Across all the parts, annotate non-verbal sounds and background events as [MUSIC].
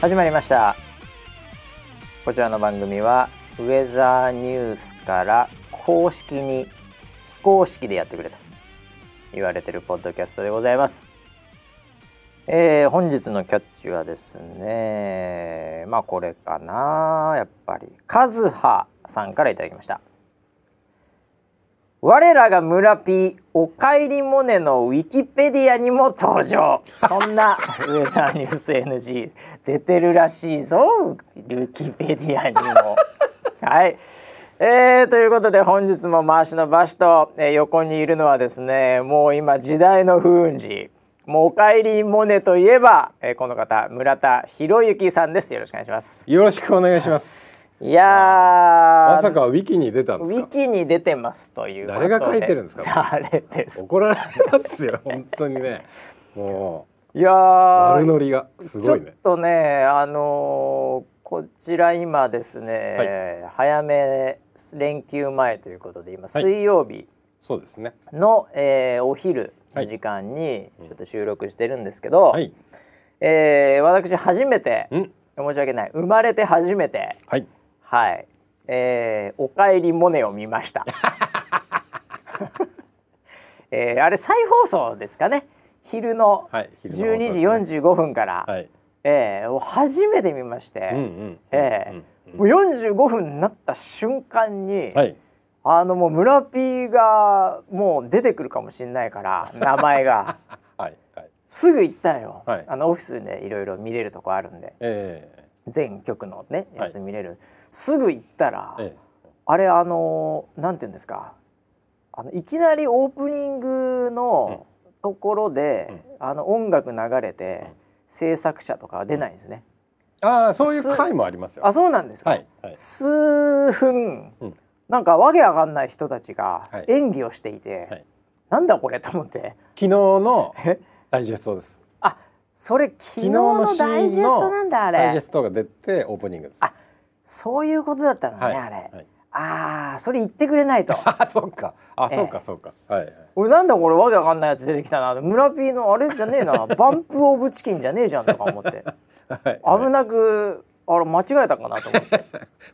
始まりました。こちらの番組はウェザーニュースから公式に非公式でやってくれと言われてるポッドキャストでございます。えー、本日のキャッチはですねまあこれかな。やっぱりカズハさんからいただきました。我らが村 P おかえりモネのウィキペディアにも登場。そんなウェザーニュース NG 出てるらしいぞウィキペディアにも。はい。えー、ということで本日も回しのバシと、えー、横にいるのはですねもう今時代の風雲児もうおかえりモネといえば、えー、この方村田博之さんです。よろしくお願いします。よろしくお願いします。いやまさかウィキに出たんですウィキに出てますという誰が書いてるんですか？誰です怒られますよ本当にね。もう。いや悪ノリが。すごいね。ちょっとねあのー、こちら今ですね、はい、早め連休前ということで今水曜日、はい、そうですね。の、えー、お昼時間にちょっと収録してるんですけど、はい、えー、私初めて申し訳ない生まれて初めてはい、はい、えー、おかえりモネを見ました。[LAUGHS] えー、あれ再放送ですかね。昼の12時45分から、はい、えー、初めて見まして、うんうん、えー、もう45分になった瞬間に、はい。あのもう村 P がもう出てくるかもしれないから [LAUGHS] 名前が。はい、はい、すぐ行ったよ、はい、あのオフィスでいろいろ見れるとこあるんで、えー、全局のねやつ見れる、はい、すぐ行ったら、えー、あれあのなんていうんですか？あのいきなりオープニングのところで、うん、あの音楽流れて、うん、制作者とかは出ないんですね。うん、ああそういう回もありますよ。あそうなんですか？はい、はい、数分、うん。なんかわけわかんない人たちが演技をしていて、はい、なんだこれと思って。昨日のダイジェストです。あそれ昨日のダイジェストなんだあれ。ダイジェストが出てオープニングです。あそういうことだったのね、はい、あれ、はい、ああそれ言ってくれないと。[LAUGHS] あそうか。あ、えー、そうかそうか。はい、はい、俺なんだこれわけわかんないやつ出てきたな村ピーのあれじゃねえな。[LAUGHS] バンプオブチキンじゃねえじゃんとか思って、[LAUGHS] はい、危なくあれ間違えたかなと思って。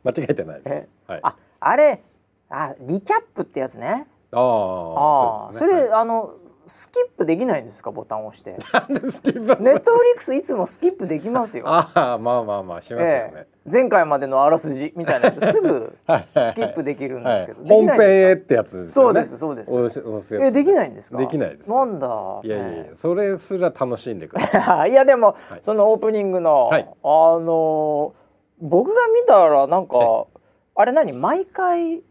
間違えてないです、はい、ああれあリキャップってやつね。ああそ,、れ、あのスキップできないんですか？ボタンを押して。なんでスキップ？ネットフリックスいつもスキップできますよ。[LAUGHS] ああまあまあまあしますよね、えー、前回までのあらすじみたいなやつすぐスキップできるんですけど、本編へってやつ、ね、そうですそうです。えできないんですか？できないです。なんだ。いやいや、えー、それすら楽しんでくださいいやでも、はい、そのオープニングの、はい、あの僕が見たらなんかあれ何？毎回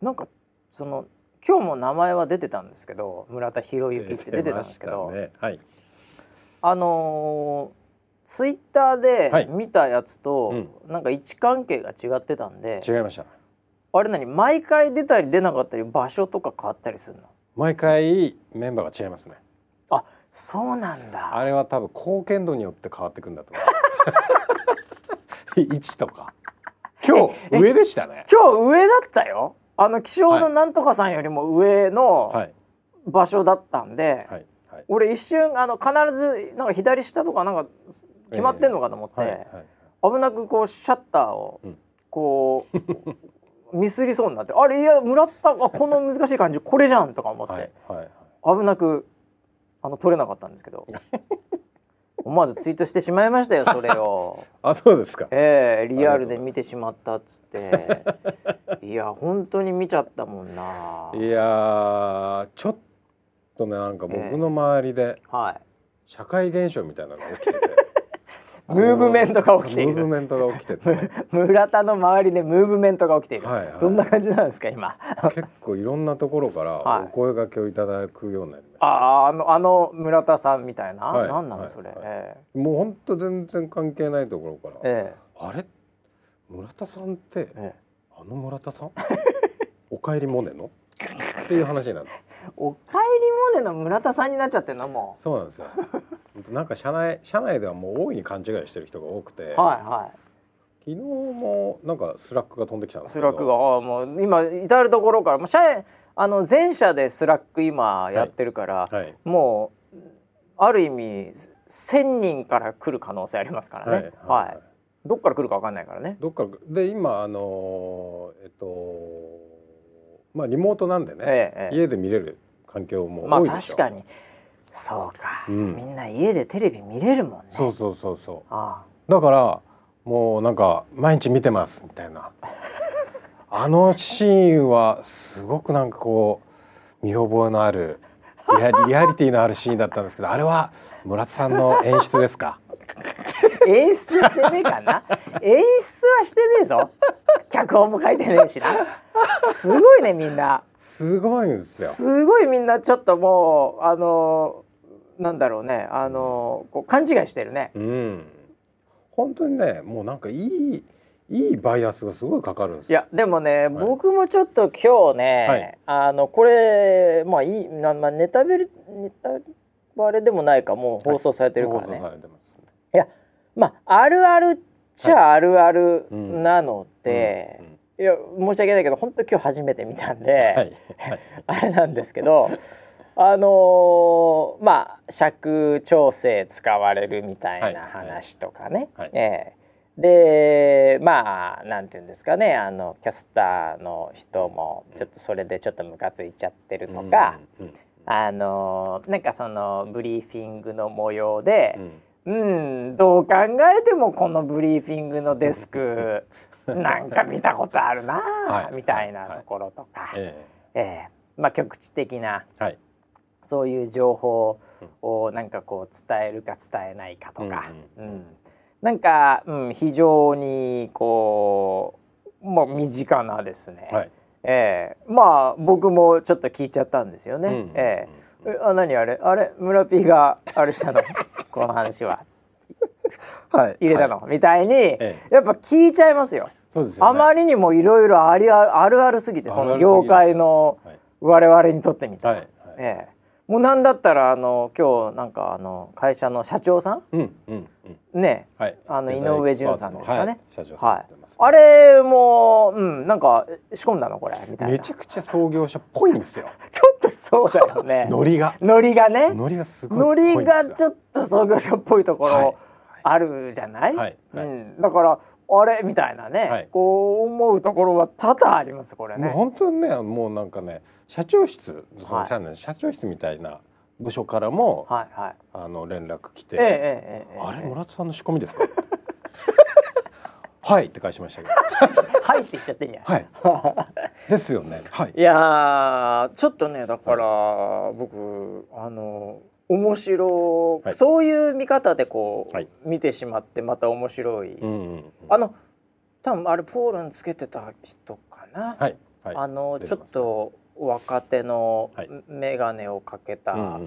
なんかその今日も名前は出てたんですけど村田博之って出てたんですけど、ねはい、あのー、ツイッターで見たやつと、はいうん、なんか位置関係が違ってたんで違いました。あれ何？毎回出たり出なかったり場所とか変わったりするの？毎回メンバーが違いますね。あそうなんだ。あれは多分貢献度によって変わってくんだと思う。[LAUGHS] 位置とか。今日上でしたね。[LAUGHS] 今日上だったよあの気象のなんとかさんよりも上の場所だったんで、俺一瞬あの必ずなんか左下とかなんか決まってんのかと思って、えー、危なくこうシャッターをこう、ミスりそうになってあれいや村田あこの難しい感じこれじゃんとか思って、危なくあの取れなかったんですけど [LAUGHS] 思わずツイートしてしまいましたよ [LAUGHS] それを。あそうですか。ええー、リアルで見てしまったっつって。[LAUGHS] いや本当に見ちゃったもんな。いやちょっとねなんか僕の周りで、はい、社会現象みたいなのが起きててムーブメントが起きている。ムーブメントが起きてて、[LAUGHS] 村田の周りでムーブメントが起きている。はいはい、どんな感じなんですか今？結構いろんなところからお声掛けをいただくようになりました。あああのあの村田さんみたいな？はい、なんなのそれ？はいえー、もう本当全然関係ないところから。えー、あれ？村田さんって、えー、あの村田さん？[LAUGHS] おかえりモネの？っていう話になる。[LAUGHS] おかえりモネの村田さんになっちゃってんのもう。そうなんですよ。なんか社内社内ではもう大いに勘違いしてる人が多くて、はいはい、昨日もなんか Slack が飛んできたんです Slack があもう今至る所からもう社あの全社で Slack 今やってるから、はい。はい、もうある意味1,000人から来る可能性ありますからね。はい、はい。はい、どっから来るか分かんないからね。どっからで今あのえっとまあリモートなんでね、ええ、家で見れる環境もまあ確かにそうか、うん、みんな家でテレビ見れるもんね。そうそうそうそう。ああだからもうなんか毎日見てますみたいな。[LAUGHS] あのシーンはすごくなんかこう見覚えのあるリアリアリティのあるシーンだったんですけどあれは村田さんの演出ですか？演出してねえかな。演出はしてねえぞ。脚本も書いてねえしな。すごいねみんな。すごいんですよ。すごいみんなちょっともうあのなんだろうね。あのこう勘違いしてるね。うん。本当にねもうなんかいいいいバイアスがすごいかかるんですいやでもね、はい、僕もちょっと今日ね、はい、あのこれまあいいな、まあ、ネタベルネタバレでもないかもう放送されてるからね。はい、ね。いやまああるあるっちゃあるあるなので、いや申し訳ないけど本当今日初めて見たんで、[LAUGHS] あれなんですけど。あのー、まあ尺調整使われるみたいな話とかね、はい。はい、え。でまあなんていうんですかね。あのキャスターの人もちょっとそれでちょっとムカついちゃってるとか、うん。うん、あのなんかそのブリーフィングの模様で、うん、うん、どう考えてもこのブリーフィングのデスク [LAUGHS] なんか見たことあるな、はい、みたいなところとか、はい、えー、えー、まあ、局地的な、はい、そういう情報をなんかこう伝えるか伝えないかとか。うん、うんなんか、うん、非常にこう、まあ、身近なですね、はい、えー、まあ僕もちょっと聞いちゃったんですよね。うん、えー、あ何あれ？あれ？村 P があれしたの？[LAUGHS] この話は。はい、入れたの、はい、みたいに、ええ、やっぱ聞いちゃいますよ。そうですよ、ね、あまりにもいろいろありあるあるすぎて。この業界の我々にとってみたら、はい。はい、ええもうなんだったらあの今日なんかあの会社の社長さん、うんうんうん、ね、はい、あの井上潤さんですかね。はい、はい、あれもうんなんか仕込んだのこれみたいな。めちゃくちゃ創業者っぽいんですよ。[LAUGHS] ちょっとそうだよね。[LAUGHS] ノリが。ノリがね。ノリがすごい。ノリがちょっと創業者っぽいところあるじゃない？はい、うん、だからあれみたいなね、はい、こう思うところは多々ありますこれね。本当にねもうなんかね社長室、はい、社長室みたいな部署からも、はいはい、あの連絡来て、ええええ、あれ村田さんの仕込みですか？[LAUGHS] はいって返しましたけど。[LAUGHS] はいって言っちゃってんじゃんはい。[LAUGHS] ですよね。はい。いやちょっとねだから、はい、僕あの面白、はい、そういう見方でこう、はい、見てしまってまた面白い、うんうんうん、あの多分あれポールンつけてた人かな、はい。はい、あのちょっと若手の眼鏡をかけた、はい、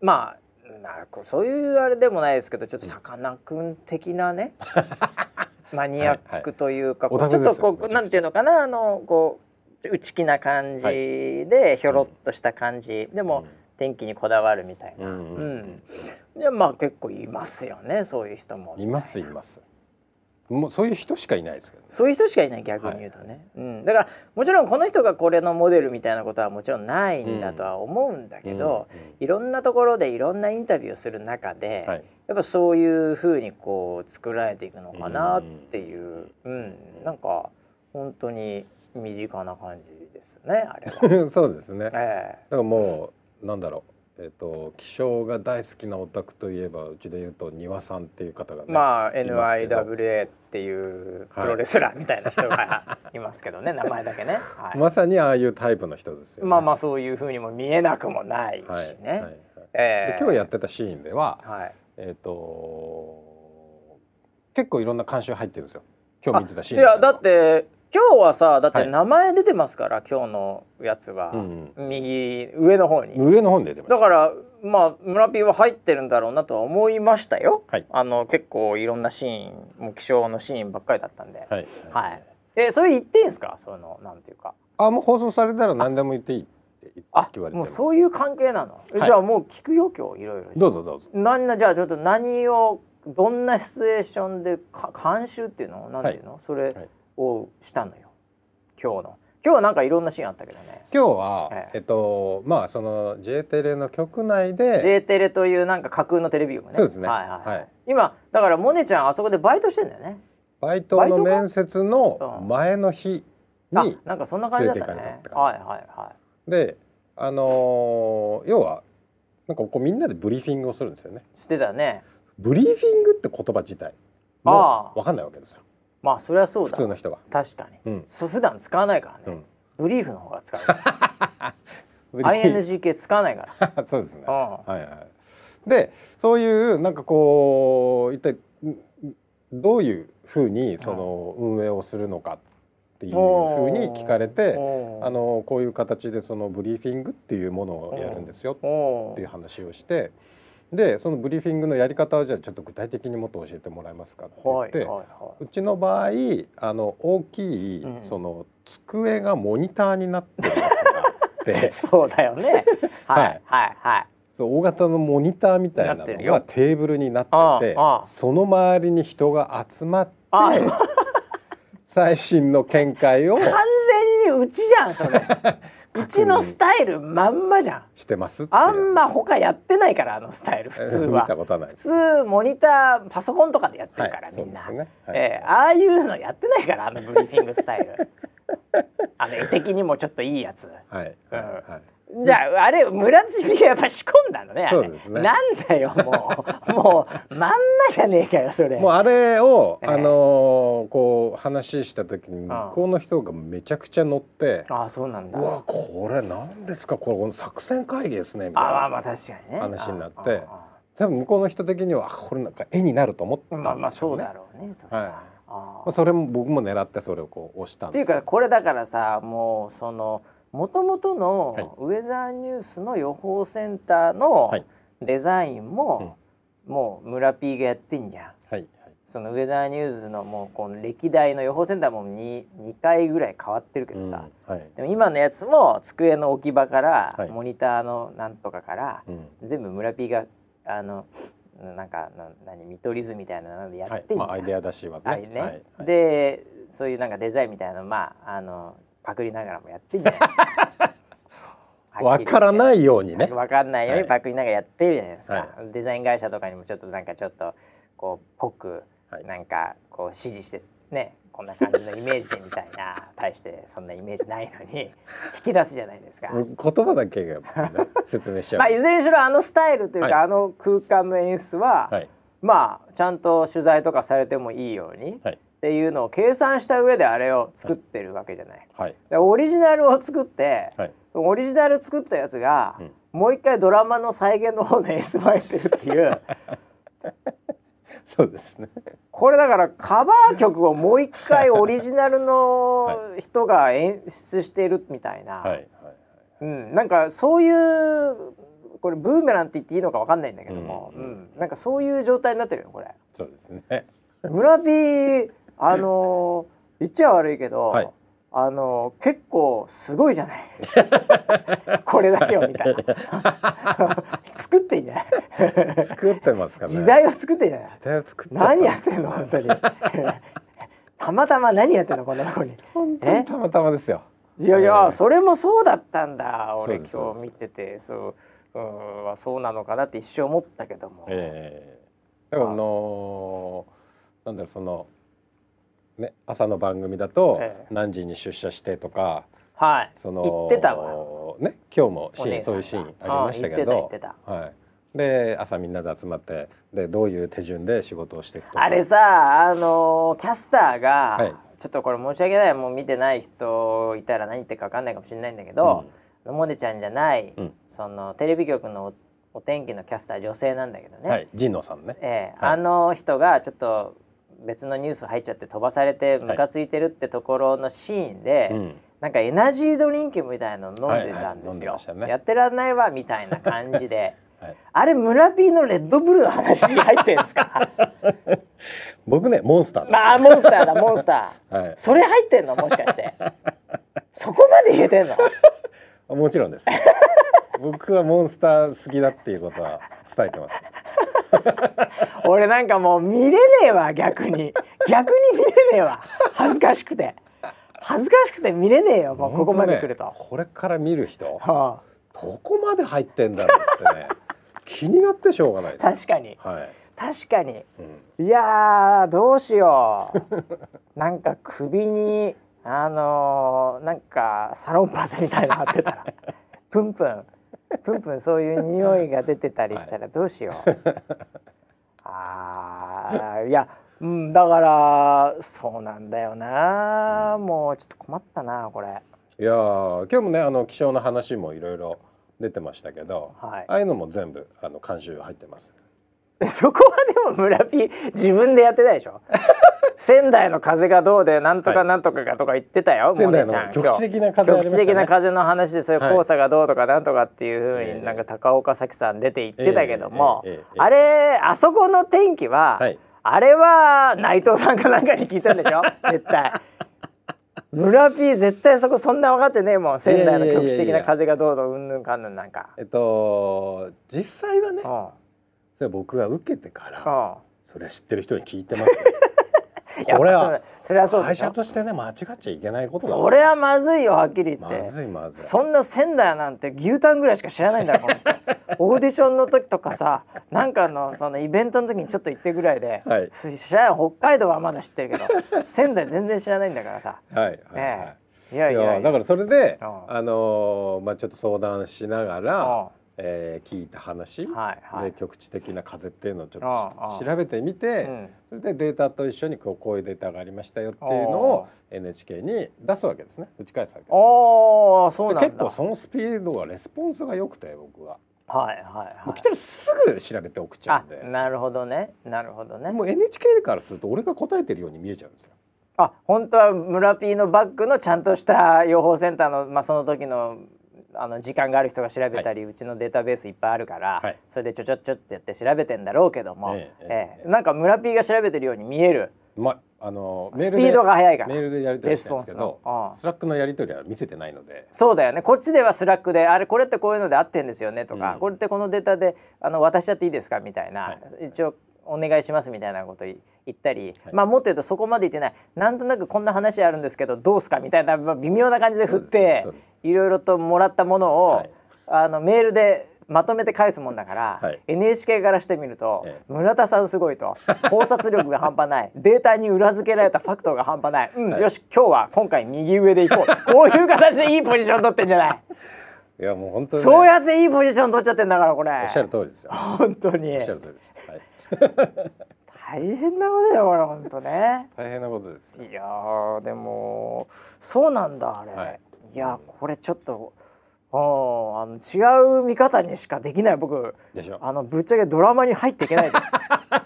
まあなそういうあれでもないですけどちょっとさかなクン的なね [LAUGHS] マニアックというか、はいはい、ちょっとこうなんていうのかなあのこう内気な感じでひょろっとした感じ、でも、天気にこだわるみたいな、うん、うん、でまあ結構いますよねそういう人も。いますいます。もうそういう人しかいないですけど、ね、そういう人しかいない逆に言うとね、はい、うん、だからもちろんこの人がこれのモデルみたいなことはもちろんないんだとは思うんだけど、うんうん、いろんなところでいろんなインタビューをする中で、はい、やっぱそういうふうにこう作られていくのかなっていう、うん、なんか本当に身近な感じですねあれは。[LAUGHS] そうですね、えー、だからもうなんだろうえーと、気象が大好きなオタクといえばうちで言うと庭さんっていう方が、ね、まあ NIWA っていうプロレスラーみたいな人がい。[LAUGHS] ますけどね、はい、名前だけね、はい、まさにああいうタイプの人ですよ、ね、まあまあそういうふうにも見えなくもないしね、はいはいえー、今日やってたシーンでは、はい、えっ、ー、と結構いろんな監修入ってるんですよ。今日見てたシーンいやだって今日はさだって名前出てますから、はい、今日のやつは、うんうん、右上の方に。上の方に出てます。だからまあ村ピーは入ってるんだろうなとは思いましたよ、はい、あの結構いろんなシーンもう気象のシーンばっかりだったんで。はい、はい、えそれ言っていいんですか？そのなんていうか。あもう放送されたら何でも言っていいって言われてもうそういう関係なの、じゃあもう聞くよ今日いろいろ。どうぞどうぞ。何なじゃあちょっと何をどんなシチュエーションで監修っていうの？なんていうの、それ、をしたのよ。今日の。今日はなんかいろんなシーンあったけどね。今日は、ええ。えっとまあその J テレの局内で J テレというなんか架空のテレビ局ね。そうですね。はいはい、はい、今だからモネちゃんあそこでバイトしてんだよね。バイトの面接の前の日になんかそんな感じだったね。はいはいはいであのー、要はなんかこうみんなでブリーフィングをするんですよね。してたね。ブリーフィングって言葉自体もう分かんないわけですよまあそれはそうだ。普通の人は確かに、うん、そう普段使わないからね、うん、ブリーフの方が使う。[LAUGHS] ING 系使わないから。[LAUGHS] そうですね、うん、はいはい。でそういうなんかこう一体どういうふうにその運営をするのかっていうふうに聞かれてあのこういう形でそのブリーフィングっていうものをやるんですよっていう話をしてでそのブリーフィングのやり方をじゃあちょっと具体的にもっと教えてもらえますかって言って、うちの場合あの大きい、その机がモニターになってるやつがあってそうだよね。はいはい。はいそう大型のモニターみたいなのがテーブルになっててその周りに人が集まって最新の見解を完全にうちじゃんそれ [LAUGHS] うちのスタイルまんまじゃん。してますあんま他やってないからあのスタイル普通は。普通モニターパソコンとかでやってるから、はい、みんな、ね。はい、えー、ああいうのやってないからあのブリーフィングスタイル。あの絵的にもちょっといいやつ、はい、うん、はいじゃああれ村地がやっぱ仕込んだのねそうですね。なんだよもう。もうまんまじゃねえかよそれ。もうあれを、あのー、こう話した時に向こうの人がめちゃくちゃ乗ってああそうなんだ。うわこれなんですかこれ作戦会議ですねみたいなあまあ確かにね。話になって多分向こうの人的にはこれなんか絵になると思ったんね、まあ、まあそうだろうねそれは、はい。あそれも僕も狙ってそれをこう押したんですっていうかこれだからさもうそのもともとのウェザーニュースの予報センターのデザインも、もう村 P がやってんじゃん。はいそのウェザーニュースのもうこの歴代の予報センターも 2, 2回ぐらい変わってるけどさ、うんはい、でも今のやつも机の置き場から、はい、モニターのなんとかから、うん、全部村 P があのなんかな何見取り図みたいなのでやってんじゃん、はい。まあ、アイデア出しはね。ね。はい、でそういうなんかデザインみたいなのまああのパクりながらもやってんじゃないですか。[LAUGHS] わからないようにね。わかんないようにパクりながらやってるじゃないですか。はい、デザイン会社とかにもちょっとなんかちょっとこうぽくなんかこう指示してねこんな感じのイメージでみたいな [LAUGHS] 対してそんなイメージないのに引き出すじゃないですか。言葉だけが、ね、説明しちゃう。[LAUGHS] まあいずれにしろあのスタイルというか、はい、あの空間の演出は、はい、まあちゃんと取材とかされてもいいように。はいっていうのを計算した上であれを作ってるわけじゃない。はい、オリジナルを作って、はい、オリジナル作ったやつが、うん、もう一回ドラマの再現の方で演出まれてるっていう。[LAUGHS] そうですね。これだからカバー曲をもう一回オリジナルの人が演出してるみたいな。はいはいうん、なんかそういうこれブーメランって言っていいのかわかんないんだけども、うん、うん、なんかそういう状態になってるよこれ。そうですね。[LAUGHS] 村 P あの言っちゃ悪いけど、はい、あの結構すごいじゃない。[LAUGHS] これだけをみたいな [LAUGHS] 作ってんじゃない。作ってますかね。時代を作ってんじゃない。時代を作って何やってんの本当に。[LAUGHS] たまたま何やってんのこんなとこに。本当にたまたまですよ。いやいや、えー、それもそうだったんだ俺今日見てて。そううんそうなのかなって一瞬思ったけども。ええ。ー、だからあのー、なんだろうそのね、朝の番組だと何時に出社してとか、はい、その言ってたわ、ね、今日もシーンそういうシーンありましたけどはい、で朝みんなで集まってでどういう手順で仕事をしていくとあれさあのキャスターが、はい、ちょっとこれ申し訳ないもう見てない人いたら何言ってるか分かんないかもしれないんだけど、うん、モネちゃんじゃない、うん、そのテレビ局のお天気のキャスター女性なんだけどね、はい、神野さんね、えー、はい、あの人がちょっと別のニュース入っちゃって飛ばされてムカついてるってところのシーンで、はいうん、なんかエナジードリンクみたいの飲んでたんですよ。はいはいね、やってらんないわみたいな感じで。[LAUGHS] はい、あれ村ピーのレッドブルの話に入ってるんですか？[LAUGHS] 僕ねモンスター。まあモンスターだモンスター、[LAUGHS] はい、それ入ってんの？もしかして。そこまで言えてんの？もちろんです。僕はモンスター好きだっていうことは伝えてます [LAUGHS] 俺なんかもう見れねえわ逆に。逆に見れねえわ。恥ずかしくて。恥ずかしくて見れねえよもうここまで来ると、ね、これから見る人、はあ、どこまで入ってんだろうってね [LAUGHS] 気になってしょうがない確かに、はい、確かに、うん、いやどうしよう。[LAUGHS] なんか首にあのー、なんかサロンパスみたいなの貼ってたらプンプン [LAUGHS] プンプンそういう匂いが出てたりしたらどうしよう、はい、ああいやうん、だからそうなんだよな、うん、もうちょっと困ったなこれ。いや今日もねあの気象の話もいろいろ出てましたけど、はい、ああいうのも全部あの監修入ってます。[LAUGHS] そこはでも村ピー自分でやってないでしょ仙台の風がどうでなんとかなんとかがとか言ってたよ、はい、仙台の局地的な風、ね、局地的な風の話でそういう黄砂がどうとかなんとかっていうふうになんか高岡早紀さん出て言ってたけども、あれあそこの天気は、はい。あれは内藤さんかなんかに聞いたんでしょ？[LAUGHS] 絶対。村 P 絶対そこそんな分かってねえもん仙台の局地的な風がどうどうんぬんかんぬんなんか。えっと実際はねそれ僕が受けてからそれ知ってる人に聞いてますよこれはそれはそう会社としてね間違っちゃいけないことだそれはまずいよはっきり言って。まずいまずい。そんな仙台なんて牛タンぐらいしか知らないんだこの人。[LAUGHS] オーディションの時とかさなんかのそのイベントの時にちょっと行ってぐらいで、はい、知らない北海道はまだ知ってるけど仙台全然知らないんだからさ。はい、はい、ええ。いやいやだからそれで、あのー、まあちょっと相談しながら、えー、聞いた話、はいはい、で局地的な風っていうのをちょっと調べてみて、うん、それでデータと一緒にこうこういうデータがありましたよっていうのを NHK に出すわけですね。打ち返すわけです。あそう結構そのスピードがレスポンスが良くて僕は。はいはいはい、もう来たらすぐ調べて送っちゃうんで。なるほどね。なるほどね。もう NHK からすると俺が答えてるように見えちゃうんですよ。あ本当は村 P のバッグのちゃんとした予報センターの、まあ、その時のあの時間がある人が調べたり、はい、うちのデータベースいっぱいあるから、はい、それでちょちょちょってやって調べてんだろうけども、ええええ、なんか村 P が調べてるように見える。まあのスピードが速いから。メールでやり取りしてるんですけどSlack のやり取りは見せてないので。そうだよね。こっちでは Slack であれこれってこういうので合ってんですよねとか、うん、これってこのデータであの渡しちゃっていいですか？みたいな、はい、一応お願いしますみたいなこと言ったり、はい、まあもっと言うとそこまで言ってない。なんとなくこんな話あるんですけどどうすかみたいな、まあ、微妙な感じで振っていろいろともらったものを、はい、あのメールでまとめて返すもんだから、はい、NHK からしてみると、ええ、村田さんすごいと。考察力が半端ない。データに裏付けられたファクトが半端ない、うん、はい、よし今日は今回右上でいこう。[LAUGHS] こういう形でいいポジション取ってんじゃな。いいやもう本当に、ね、そうやっていいポジション取っちゃってんだからこれ。おっしゃる通りですよ。本当に。おっしゃる通りです大変なことだよこれ本当ね。大変なことですいやでもそうなんだあれ、はい、いやこれちょっとあの違う見方にしかできない僕。あのぶっちゃけドラマに入っていけないです。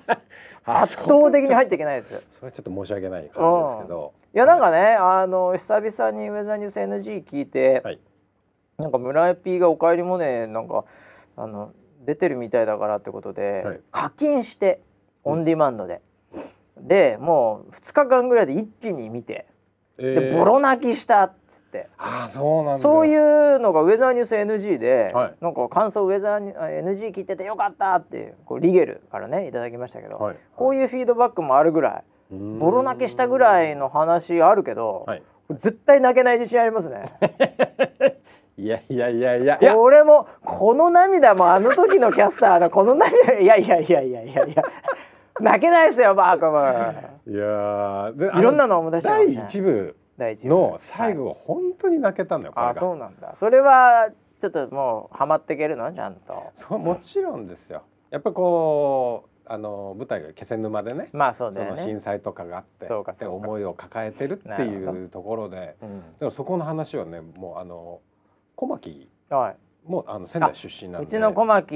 [LAUGHS] 圧倒的に入っていけないです。それちょっと申し訳ない感じですけど。いやなんかねあの久々にウェザーニュース NG 聞いて、はい、なんか村井 P が「おかえりモネ」なんかあの出てるみたいだからってことで、はい、課金してオンディマンドで、うん、でもう2日間ぐらいで一気に見て、えー、でボロ泣きしたっつって。あそうなんそういうのがウェザーニュース NG で、はい、なんか感想ウェザーニ NG 聞いててよかったってこうリゲルからねいただきましたけど、はい、こういうフィードバックもあるぐらいボロ泣きしたぐらいの話あるけど、はい、絶対泣けない自信ありますね。[LAUGHS] いやいやいや。いや。これもこの涙もあの時のキャスターのこの涙いやいやいやいやいやいや泣けないですよバーカム。いやいろんなの思い出して第一部の最後本当に泣けたんだよ、はい、あそうなんだ。それはちょっともうハマっていけるの？ちゃんと。そうもちろんですよ。やっぱこうあの舞台が気仙沼でね,、まあそうだね、その震災とかがあってそうかそうか。思いを抱えてるっていうところで、うん、だからそこの話はねもうあの小牧もうあの仙台出身なんで。うちの小牧キ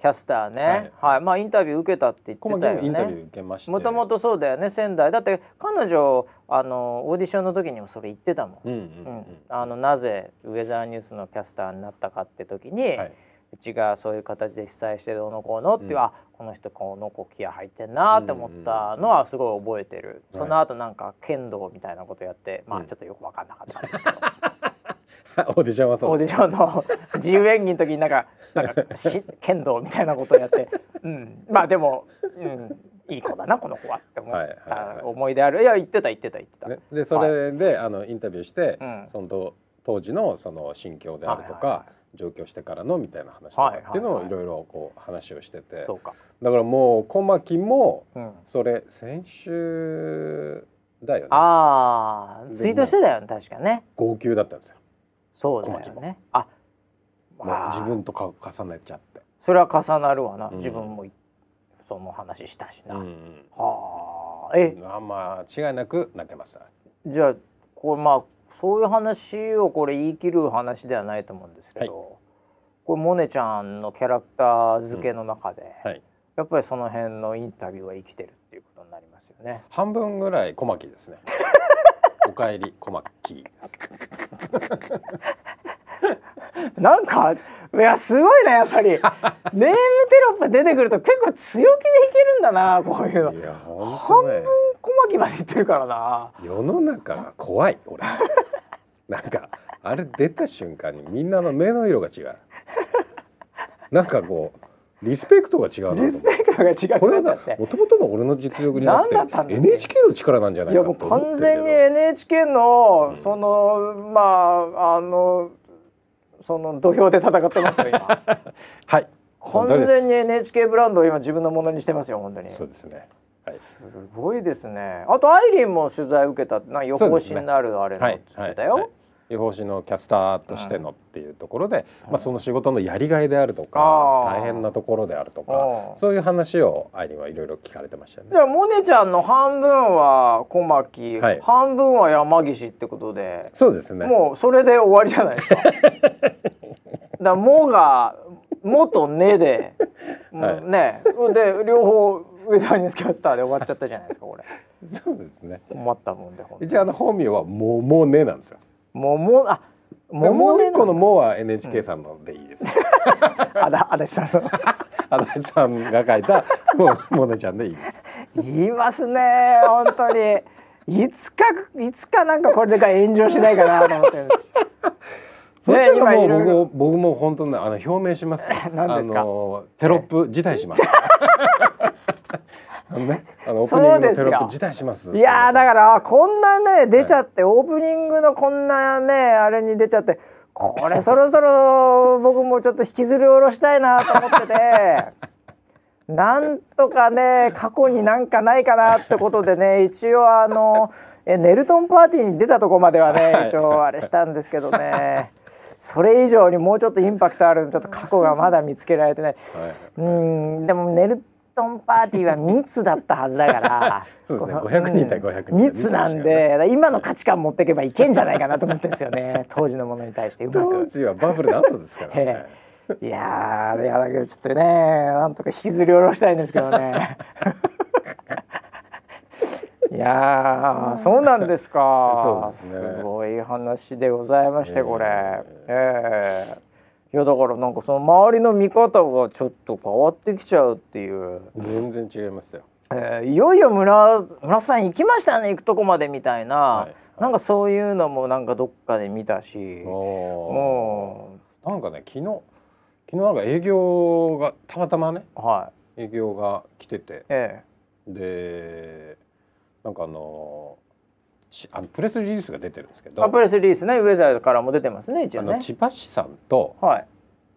ャスターね、はい、はい、まあインタビュー受けたって言ってたよね。もともとそうだよね仙台。だって彼女あのオーディションの時にもそれ言ってたもん,、うんあのなぜウェザーニュースのキャスターになったかって時に、はい、うちがそういう形で被災してどうのこうのっていう、うん、あこの人この子気合入ってんなって思ったのはすごい覚えてる、その後なんか剣道みたいなことやって、まあちょっとよく分かんなかったんですけど。[LAUGHS] オーディションはそう。オーディションの自由演技の時になんか [LAUGHS] なんかし剣道みたいなことをやって、うん、まあでも、うん、いい子だなこの子はって思はいはいはい、思い出あるいや言ってた言ってた言ってた、ね、でそれで、あのインタビューして、その当時のその心境であるとか、上京してからのみたいな話とかっていうのをいろいろこう話をしてて、だからもう小牧もそれ先週だよね。ああツイートしてたよね確かね。号泣だったんですよそうだよね。あもう自分とか重ねちゃって。それは重なるわな、うん、自分もその話したしな、うん、はあ。え？あまあ違いなく泣けましたじゃあこれまあそういう話をこれ言い切る話ではないと思うんですけど、はい、これモネちゃんのキャラクター付けの中で、うん。はい、やっぱりその辺のインタビューは生きてるっていうことになりますよね。半分ぐらい小牧ですね。お [LAUGHS] かえり小牧。[LAUGHS] なんかいやすごいなやっぱり。[LAUGHS] ネームテロップ出てくると結構強気でいけるんだなこういうの。いや本半分小牧までいってるからな。世の中が怖い俺。[LAUGHS] なんかあれ出た瞬間にみんなの目の色が違う。なんかこうリスペクトが違うリスペクトが違う。これはもともとの俺の実力じゃなくて NHK の力なんじゃないかと思っていやもう完全に NHK の、うん、そのまああのその土俵で戦ってますよ今。[LAUGHS] はい。完全に NHK ブランドを今自分のものにしてますよ本当に。そうですね。はい、すごいですね。あとアイリンも取材受けたな予報士になるあれのってたよ、予報士のキャスターとしてのっていうところで、はい、まあ、その仕事のやりがいであるとか大変なところであるとかそういう話をアイリンはいろいろ聞かれてましたね。じゃあモネちゃんの半分は小牧、はい、半分は山岸ってことでそうですね。もうそれで終わりじゃないですか。[LAUGHS] だもが「も」と「ねで」[LAUGHS] はい、ねで両方ウェザーニュースキャスターで終わっちゃったじゃないですかこれ。[LAUGHS] そうですね。困ったもんで一応あの本名は「ももね」なんですよももあももね。個の「も」は NHK さんのでいいです、あだ足立さん。[LAUGHS] の足立さんが書いたももねちゃんでいいです。言いますね本当に。いつかいつかなんかこれでか炎上しないかなと思ってる。[LAUGHS] そしたらもう僕僕も本当ねあの表明します。[LAUGHS] あのテロップ辞退します。あのね、あのオープニングのテロップ辞退します。いやだからこんなね出ちゃって、はい、オープニングのこんなねあれに出ちゃって、これそろそろ [LAUGHS] 僕もちょっと引きずり下ろしたいなと思ってて。[LAUGHS] なんとかね過去になんかないかなってことでね一応あのえネルトンパーティーに出たとこまではね一応あれしたんですけどね。それ以上にもうちょっとインパクトあるちょっと過去がまだ見つけられてない、はい、うんでもネルトンパーティーは密だったはずだから。[LAUGHS] そうですね。500人対500人、密なんで今の価値観持っていけばいけんじゃないかなと思ってるんですよね。[LAUGHS] 当時のものに対して。うまく。当時はバブルの後ですからね。[LAUGHS] いやいやだけどちょっとねなんとか引きずり下ろしたいんですけどね。いやそうなんですか。すね、すごい話でございまして、これ。ええ。ー、いやだからなんかその周りの見方がちょっと変わってきちゃうっていう。全然違いますよ。えー、いよいよ村村さん行きましたね行くとこまでみたいな、はい。はい、なんかそういうのもなんかどっかで見たし。もう。なんかね昨日昨日なんか営業がたまたまね、はい、営業が来てて、ええ、でなんかあのあのプレスリリースが出てるんですけど。プレスリリースね。ウェザーからも出てますね一応ね。千葉市さんと、はい、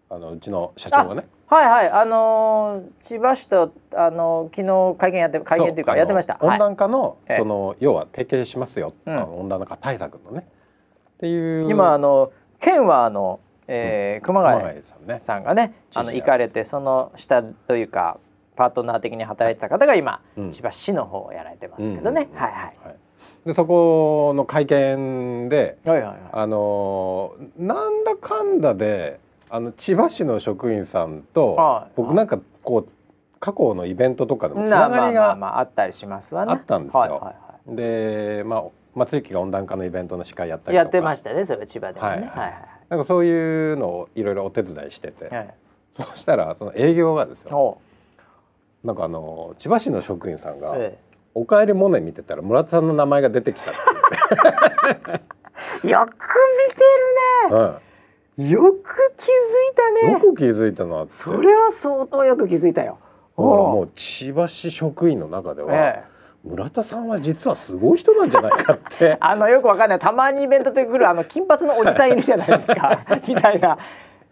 あのうちの社長がね。はいはい。あのー、千葉市とあのー、昨日会見やって会見っていうかやってました。温暖化の、はい、その要は提携しますよ、うん、温暖化対策のね。っていう。今あの県はあの、えー、熊谷さん,、ね、さんがねあの行かれてその下というかパートナー的に働いてた方が今、うん、千葉市の方をやられてますけどね、はい。はい、でそこの会見で、はいはいはい、あのなんだかんだであの千葉市の職員さんと、はい、僕なんかこう過去のイベントとかでもつながりがあったりしますわね。あったんですよ。はいはいはい、で、まあ松雪が温暖化のイベントの司会やったりやってましたね、それ千葉でもね。はい。はいはい、なんかそういうのをいろいろお手伝いしてて、はい、そうしたらその営業がですよ。なんかあの千葉市の職員さんが「ええ、おかえりモネ」見てたら村田さんの名前が出てきたって [LAUGHS] よく見てるね、うん、よく気づいたね。よく気づいたなそれは相当よく気づいたよ。もう千葉市職員の中では、ええ、村田さんは実はすごい人なんじゃないかって。[LAUGHS] あのよくわかんない。たまにイベントで来るあの金髪のおじさんいるじゃないですか。[LAUGHS] みたいな。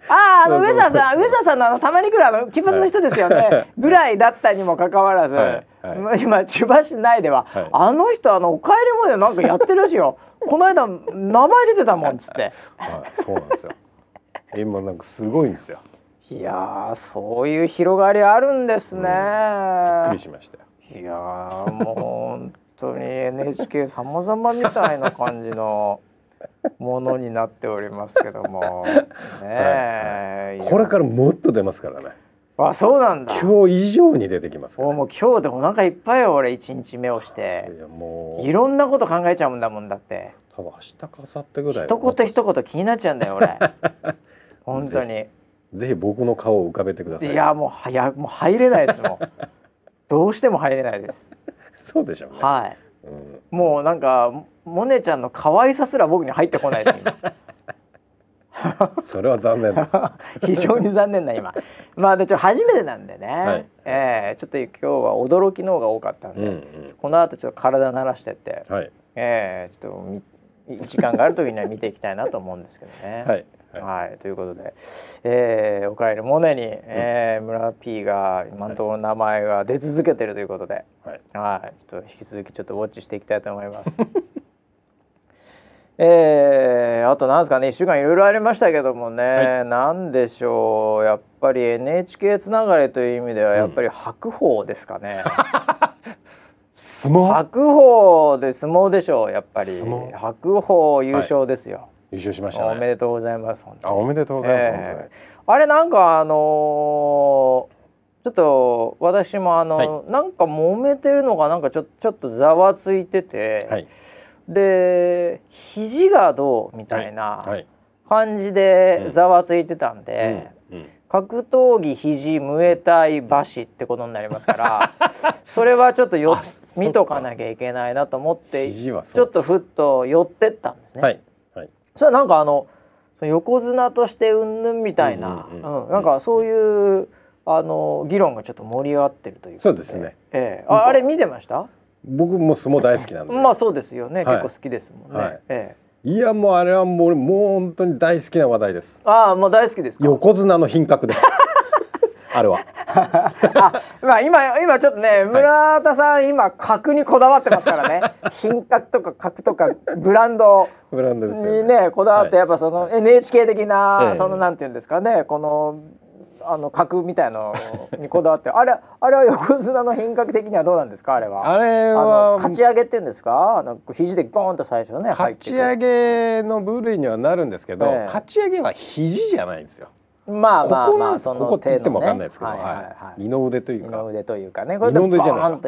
ああ、あの上澤さん、上澤さんのあのたまに来るあの金髪の人ですよね。ぐらいだったにもかかわらず、はいはい、今千葉市内では、はい、あの人あのお帰りまでなんかやってるらしいよ。[LAUGHS] この間名前出てたもんっつって。[LAUGHS] はい、そうなんですよ。今なんかすごいんですよ。いやそういう広がりあるんですね、うん、びっくりしましたいやもう本当に NHK さまざまみたいな感じのものになっておりますけども。ね、[LAUGHS] はい。はい、これからもっと出ますからねあそうなんだ。今日以上に出てきますもう今日でお腹いっぱいよ俺。一日目をして。いやもう。いろんなこと考えちゃうんだもんだって。多分明日か明後日ぐらい。一言一言気になっちゃうんだよ俺。[LAUGHS] 本当に。ぜひ僕の顔を浮かべてください。いやもうはやもう入れないですもう。[LAUGHS] どうしても入れないです。そうでしょうね。はい、うん、もうなんかモネちゃんの可愛さすら僕に入ってこないです今 [LAUGHS] それは残念です。[LAUGHS] 非常に残念な今。まあでちょ初めてなんでね、はい、えー、ちょっと今日は驚きの方が多かったんで、うんうん、この後ちょっと体慣らしてって、はい、えー、ちょっと時間がある時には見ていきたいなと思うんですけどね。はい。はい、ということで、えー、おかえりモネに、えー、村 P が今のところ名前が出続けてるということで、はい、はい、ちょっと引き続きちょっとウォッチしていきたいと思います。[LAUGHS] えー、あとなんですかね。1週間いろいろありましたけどもね、はい、なんでしょう。やっぱり NHK つながりという意味ではやっぱり白鵬ですかね。[LAUGHS] 相撲？白鵬で相撲でしょうやっぱり。白鵬優勝ですよ。はい。優勝しました、ね、おめでとうございますあおめでとうございます、えー、あれなんかあのー、ちょっと私もあの、はい、なんか揉めてるのがなんかちょちょっとざわついてて、はい、で肘がどうみたいな感じでざわついてたんで、うん。うん。うん、格闘技肘ムエタイ馬氏ってことになりますから [LAUGHS] それはちょっとよ見とかなきゃいけないなと思ってちょっとふっと寄ってったんですね。はい。それはなんかあのその横綱としてうんぬんみたいな、うん。なんかそういうあの議論がちょっと盛り上がってるというそうですね。ええ。ー、ああれ見てました？僕も相撲大好きなんで。まあそうですよね。結構好きですもんね。はい、ええー、いやもうあれはもうもう本当に大好きな話題です。ああもう大好きです横綱の品格です。[LAUGHS] あれは。あまあ今今ちょっとね村田さん今格にこだわってますからね [LAUGHS] 品格とか格とかブランドにねこだわってやっぱその NHK 的なそのなんていうんですかねこのあの格みたいのにこだわってあれあれは横綱の品格的にはどうなんですか？あれは。あれはかち上げっていうんですか？あの肘でゴーンと最初ねかち上げの部類にはなるんですけど、えー、かち上げは肘じゃないんですよ。まあまあまあそのここって言ってもわかんないですけど、はいはいはい、二の腕というか。二の腕というかね。これでボーンと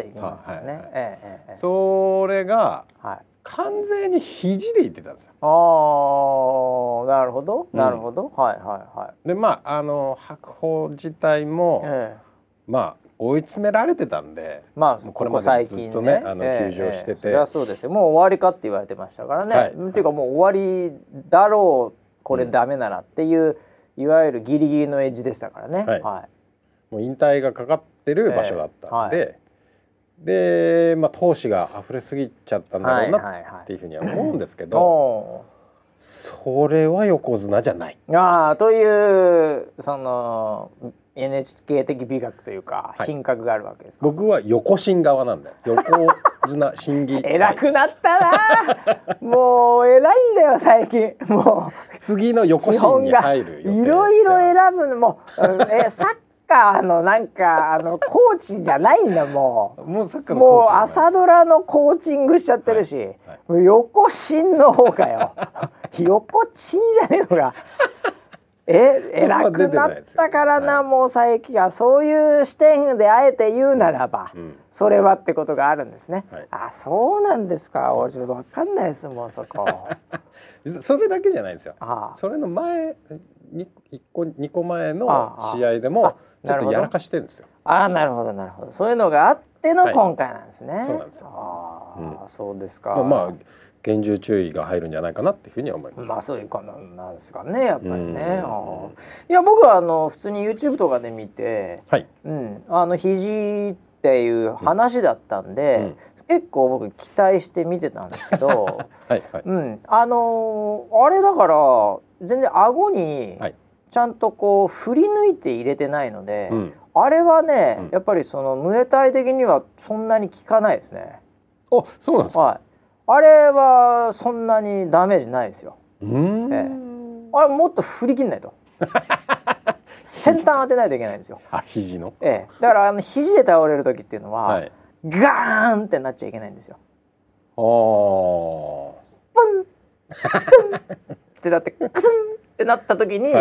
いきますよね、はいはいええ。それが、はい、完全に肘で言ってたんですよ。ああなるほどなるほど、うん、はいはいはい。でまああの白鵬自体も、ええ、まあ追い詰められてたんで、まあこれも最近ね、あの休場してて、えええ、そうですよ。もう終わりかって言われてましたからね。はい、っていうかもう終わりだろうこれダメならっていう。うんいわゆるギリギリのエッジでしたからね。はい。はい、もう引退がかかってる場所だったんで、えーはい、で、まあ投資が溢れすぎちゃったんだろうなっていうふうには思うんですけど、それは横綱じゃない。ああというその NHK 的美学というか、品格があるわけです僕は横審側なんだよ。横綱審議 [LAUGHS] 偉くなったな。[LAUGHS] もう偉いんだよ最近。もう。次の横審に入るいろいろ選ぶの。もえサッカーのなんかあのコーチじゃないんだもうもうサッカーもう朝ドラのコーチングしちゃってるし、はいはい、横審の方かよ。[LAUGHS] 横審じゃねえのか。え偉くなったからな、はい、もう最近はそういう視点であえて言うならば、うん、それはってことがあるんですね。はい、あそうなんですか。俺ちょっと分かんないですもうそこ。[LAUGHS] それだけじゃないですよ。あそれの前に一個二個前の試合でもちょっとやらかしてるんですよ。ああなるほどなるほどそういうのがあっての今回なんですね。はい、そうなんですよ。ああ、うん、そうですか。まあ厳重注意が入るんじゃないかなっていうふうには思います。まあそういうかなんですかねやっぱりね。いや僕はあの普通に YouTube とかで見て、はい、うんあの肘っていう話だったんで、うん、結構僕期待して見てたんですけど [LAUGHS] はい、はい、うん、あのー、あれだから全然顎にちゃんとこう振り抜いて入れてないので、うん、あれはね、うん、やっぱりそのムエタイ的にはそんなに効かないですね。あそうなんですか、はい、あれはそんなにダメージないですよ。うん、ええ、あれもっと振り切んないと。[LAUGHS] 先端当てないといけないんですよ。あ肘の？ええ、だからあの肘で倒れる時っていうのは、はい、ガーンってなっちゃいけないんですよ。ああ。プンスンってなってクスンってなった時に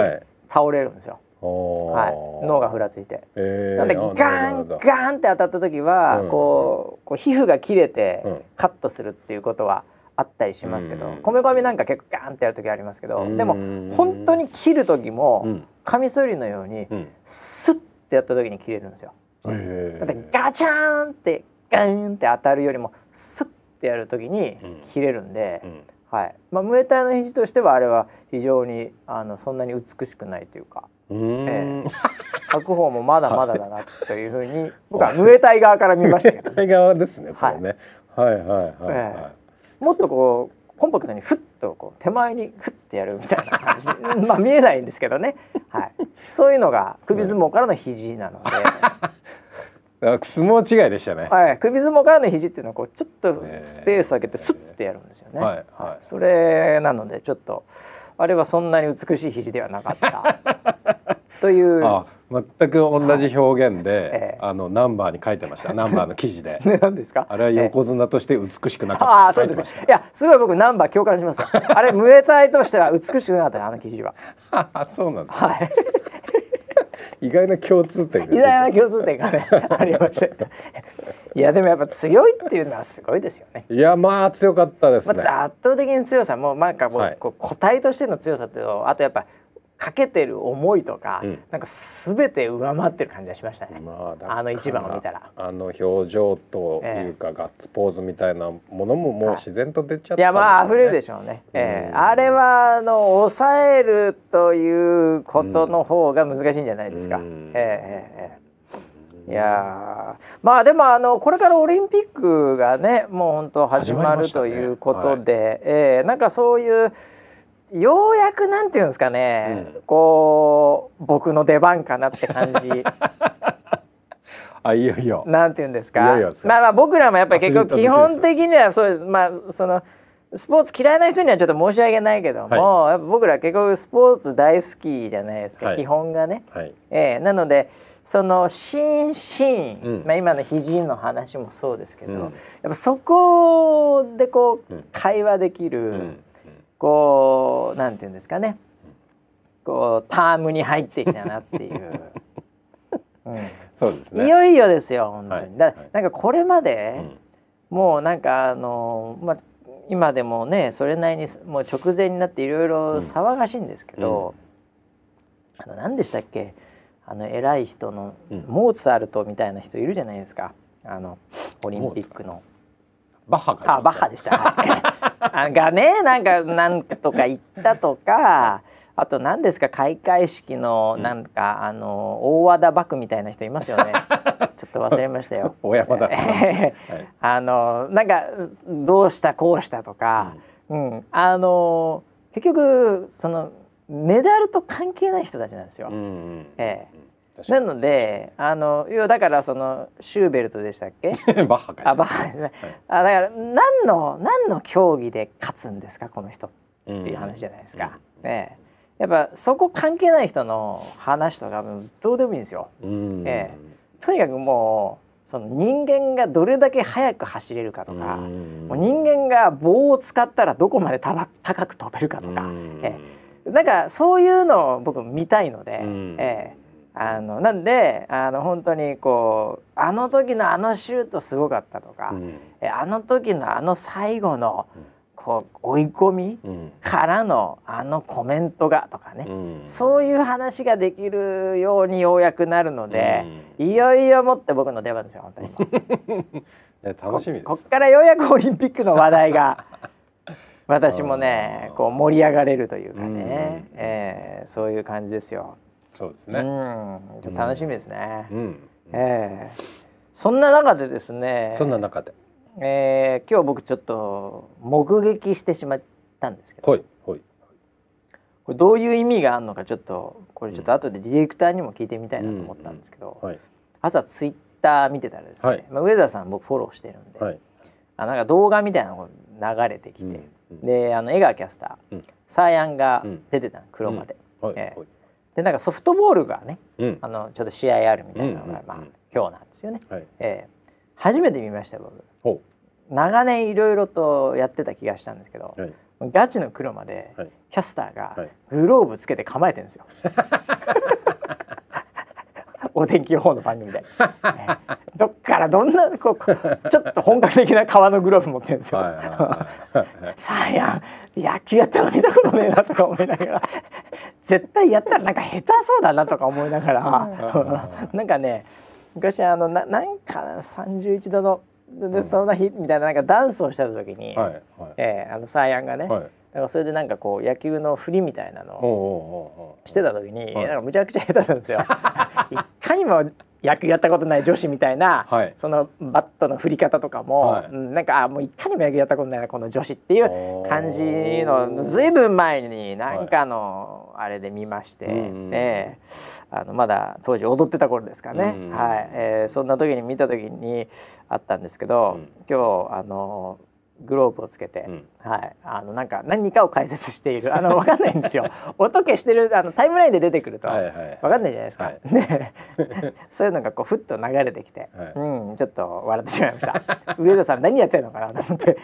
倒れるんですよ。はい、脳がふらついて、えー、なんでガンガンって当たった時は、うん、こうこう皮膚が切れてカットするっていうことはあったりしますけど、うん、米みなんか結構ガンってやる時ありますけど、うん、でも本当に切る時も、カミソリのように、スッてやった時に切れるんですよ。えー、だってガチャーンってガンって当たるよりもスッてやる時に切れるんで。はい。まあ、ムエタイの肘としてはあれは非常にあのそんなに美しくないというか、ええ、白鵬もまだまだだなというふうに [LAUGHS] 僕はムエタイ側から見ましたけど、ね、側ですねはい、はいはいはい、ええ、もっとこうコンパクトにふっとこう手前にふってやるみたいな感じ。[LAUGHS] まあ見えないんですけどね、はい、そういうのが首相撲からの肘なので。[LAUGHS] 相撲違いでしたね。はい、首相撲からの肘っていうのはこうちょっとスペース空けてスッてやるんですよね。はい、はい、それなのでちょっとあれはそんなに美しい肘ではなかった。[LAUGHS] という。あ全く同じ表現で、ええ、あのナンバーに書いてました。ナンバーの記事で。[LAUGHS] 何ですか？あれは横綱として美しくなかった、あそうです。いやすごい僕ナンバー共感しますよ。あれムエタイとしては美しくなかったあの記事は。[LAUGHS] そうなんです、はい意外な共通点意外な共通点がね [LAUGHS] ありました。いやでもやっぱ強いっていうのはすごいですよね。いやまあ強かったですね、まあ、圧倒的に強さもなんかもう、はい、こう個体としての強さっていうのあとやっぱかけてる思いとか、うん、なんかすべて上回ってる感じがしましたね。まあ、あの一番を見たら。あの表情というか、えー、ガッツポーズみたいなものももう自然と出ちゃった、ね、いやまあ溢れるでしょうね。えー、あれはあの抑えるということの方が難しいんじゃないですか。うん、えー、えーいやまあでもあのこれからオリンピックがねもう本当始まるということで、ね。はい、えー、なんかそういうようやくなんていうんですかね、うん、こう僕の出番かなって感じ。[LAUGHS] あいよいよ。なんていうんですか。いよいよまあまあ僕らもやっぱり結構基本的にはそうまあそのスポーツ嫌いな人にはちょっと申し訳ないけども、はい、やっぱ僕ら結構スポーツ大好きじゃないですか、はい、基本がね。はい、えー、なので。その心身、うん、まあ、今の肘の話もそうですけど、うん、やっぱそこでこう、会話できる、こうなんていうんですかね。こうタームに入ってきたなっていう。[LAUGHS] うん、そうですね。いよいよですよ本当に。はい、だなんかこれまで、うん、もうなんかあのまあ今でもねそれなりにもう直前になっていろいろ騒がしいんですけど、うん、あの何でしたっけ？あの偉い人の、モーツァルトみたいな人いるじゃないですか。あのオリンピックの。バッハあバッハでした。はい、がねなんかなんとか言ったとか。あと何ですか開会式のなんか、うん、あの大和田幕みたいな人いますよね。[LAUGHS] ちょっと忘れましたよ。大山田。あのなんかどうしたこうしたとか、うん、うん、あの結局そのメダルと関係ない人たちなんですよ。うんうん、ええなのであの要はだからそのシューベルトでしたっけ？[LAUGHS] バッハあバッハ。ですね、はい、あだから何の何の競技で勝つんですかこの人っていう話じゃないですか。うん、ねやっぱそこ関係ない人の話とかどうでもいいんですよ。うん、え。とにかくもうその人間がどれだけ速く走れるかとか、もう人間が棒を使ったらどこまで高く飛べるかとか、え。なんかそういうのを僕見たいので、ええあのなんであの本当にこうあの時のあのシュートすごかったとか、うん、あの時のあの最後のこう追い込みからのあのコメントがとかね、うん、そういう話ができるようにようやくなるので、うん、いよいよもって僕の出番ですよ本当に [LAUGHS] 楽しみこっからようやくオリンピックの話題が [LAUGHS] 私もねこう盛り上がれるというかね、うん、えー、そういう感じですよ。そうですね。うん、楽しみですね。うん、ええ。ー、そんな中でですね。そんな中で。えー、今日僕ちょっと目撃してしまったんですけど、はいはい、これどういう意味があるのかちょっとこれちょっと後でディレクターにも聞いてみたいなと思ったんですけど、うんうんはい、朝ツイッター見てたらですね、はい、まあ、上田さん僕フォローしてるんで、はい、あなんか動画みたいなのが流れてきて、うんうん、であの江川キャスター、うん、サーヤンが出てたの黒まで。うん。はいえー、でなんかソフトボールがね、うん、あのちょっと試合あるみたいなのが、まあ、今日なんですよね。はい、えー、初めて見ました僕。長年いろいろとやってた気がしたんですけど、はい、ガチの黒まで、キャスターがグローブつけて構えてるんですよ。[LAUGHS] お天気予報の番組で、どっからどんなこうちょっと本格的な革のグローブ持ってるんですよ。[LAUGHS] さあやん野球やったの見たことねえなとか思いながら絶対やったらなんか下手そうだなとか思いながら。[LAUGHS] なんかね昔あのななんか31度のでそん。な日みたいななんかダンスをした時に、はいはい、えー、あのサーヤンがね、はい、なんかそれでなんかこう野球の振りみたいなのをしてた時に、なんかむちゃくちゃ下手なんですよ。[LAUGHS] いかにも野球やったことない女子みたいな、はい、そのバットの振り方とかも、はい、うん、なんかあもういかにも野球やったことないなこの女子っていう感じのずいぶん前になんかのあれで見まして、はい、え。ー、あのまだ当時踊ってた頃ですかね、はい、えー、そんな時に見た時にあったんですけど、うん、今日あのグローブをつけて、うん、はい、あのなんか何かを解説している。あのわかんないんですよ。[LAUGHS] 音消してるあのタイムラインで出てくると。わかんないじゃないですか、はい、ね [LAUGHS] そういうのがこうふっと流れてきて、はい、うんちょっと笑ってしまいました。[LAUGHS] 上田さん何やってるのかなと思って。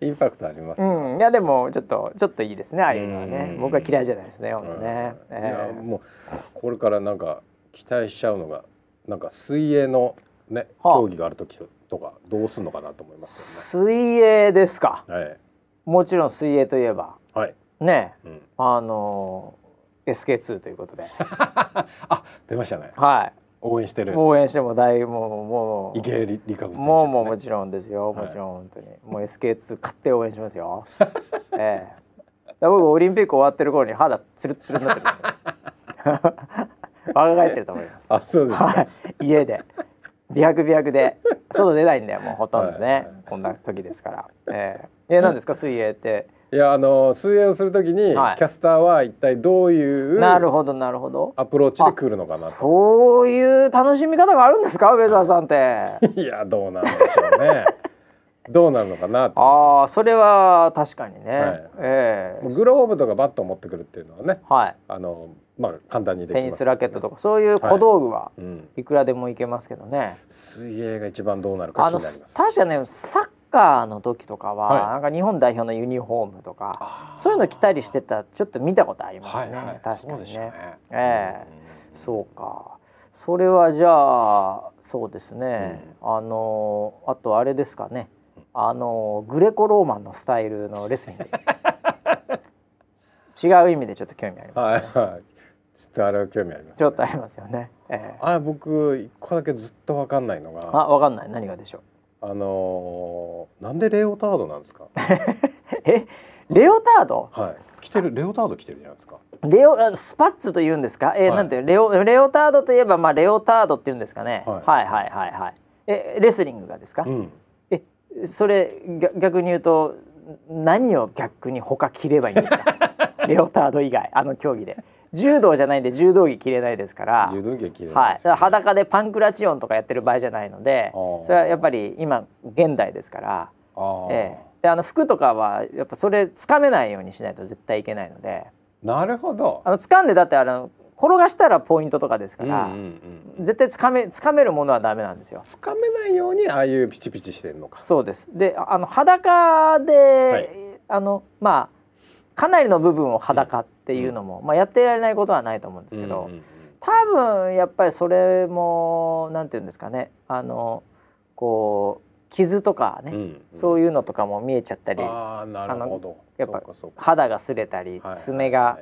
インパクトあります、ね、うん、いやでもちょっとちょっといいですねああいうのはね。僕は嫌いじゃないですね本当ね、えー、もうこれからなんか期待しちゃうのがなんか水泳のね競技がある時ととかどうすんのかなと思いますよね。水泳ですか。はい。もちろん水泳といえば、はい、ね、うん、あの SK2 ということで。[LAUGHS] あ、出ましたね。はい。応援してる。応援しても大もうもう池江璃花子、ね、もうもうもちろんですよ。もちろん本当に、もう SK2 勝って応援しますよ。[LAUGHS] ええー。僕オリンピック終わってる頃に肌ツルツルになってる。[LAUGHS] 若返ってると思います。あ、そうです、はい。家で。美白美白で。外出ないんだよもうほとんどね、はい、こんな時ですから。えー、えー、何ですか？水泳って。いやあの水泳をするときに、はい、キャスターは一体どういうなるほどなるほど。アプローチで来るのかなと。そういう楽しみ方があるんですか？上澤さんって。[LAUGHS] いやどうなんでしょうね。[LAUGHS] どうなるのかなああそれは確かにね、はい、えー、グローブとかバットを持ってくるっていうのはね、はい、あのまあ簡単にできます、ね、テニスラケットとかそういう小道具はい。くらでもいけますけどね、はいうん、水泳が一番どうなるか気になります。確かねサッカーの時とかは、はい、なんか日本代表のユニフォームとかそういうの着たりしてたちょっと見たことありますね、はいはい、確かにね。ね。ええ。ー、そうか。それはじゃあそうですね、うん、あのあとあれですかね。あのグレコローマンのスタイルのレスリング。[LAUGHS] 違う意味でちょっと興味あります、ね、はいはいちょっとあれは興味あります、ね、ちょっとありますよね。えー、あ僕一個だけずっとわかんないのが。あわかんない何がでしょう？あのー、なんでレオタードなんですか？[LAUGHS] え？レオタード？はい。着てるレオタード着てるじゃないですか。レオスパッツと言うんですか？えーはい、なんてレオレオタードといえばまあレオタードって言うんですかね。はい、はいはいはいはいえレスリングがですか？うん、えそれ逆に言うと何を逆に他着ればいいんですか？[LAUGHS] レオタード以外あの競技で。柔道じゃないんで柔道着着れないですから。柔道着着れない、はい、裸でパンクラチオンとかやってる場合じゃないのでそれはやっぱり今現代ですから。あ、ええ、であの服とかはやっぱそれつかめないようにしないと絶対いけないので。なるほど。あの掴んでだってあの転がしたらポイントとかですから、うんうんうん、絶対つかめつかめるものはダメなんですよ。つかめないようにああいうピチピチしてるのか。そうです。で、あの裸で、はい、あのまあかなりの部分を裸っていうのも、まあ、やってられないことはないと思うんですけど、多分やっぱりそれもなんていうんですかねあのこう傷とかね、うんうん、そういうのとかも見えちゃったりあのやっぱ肌が擦れたり、爪が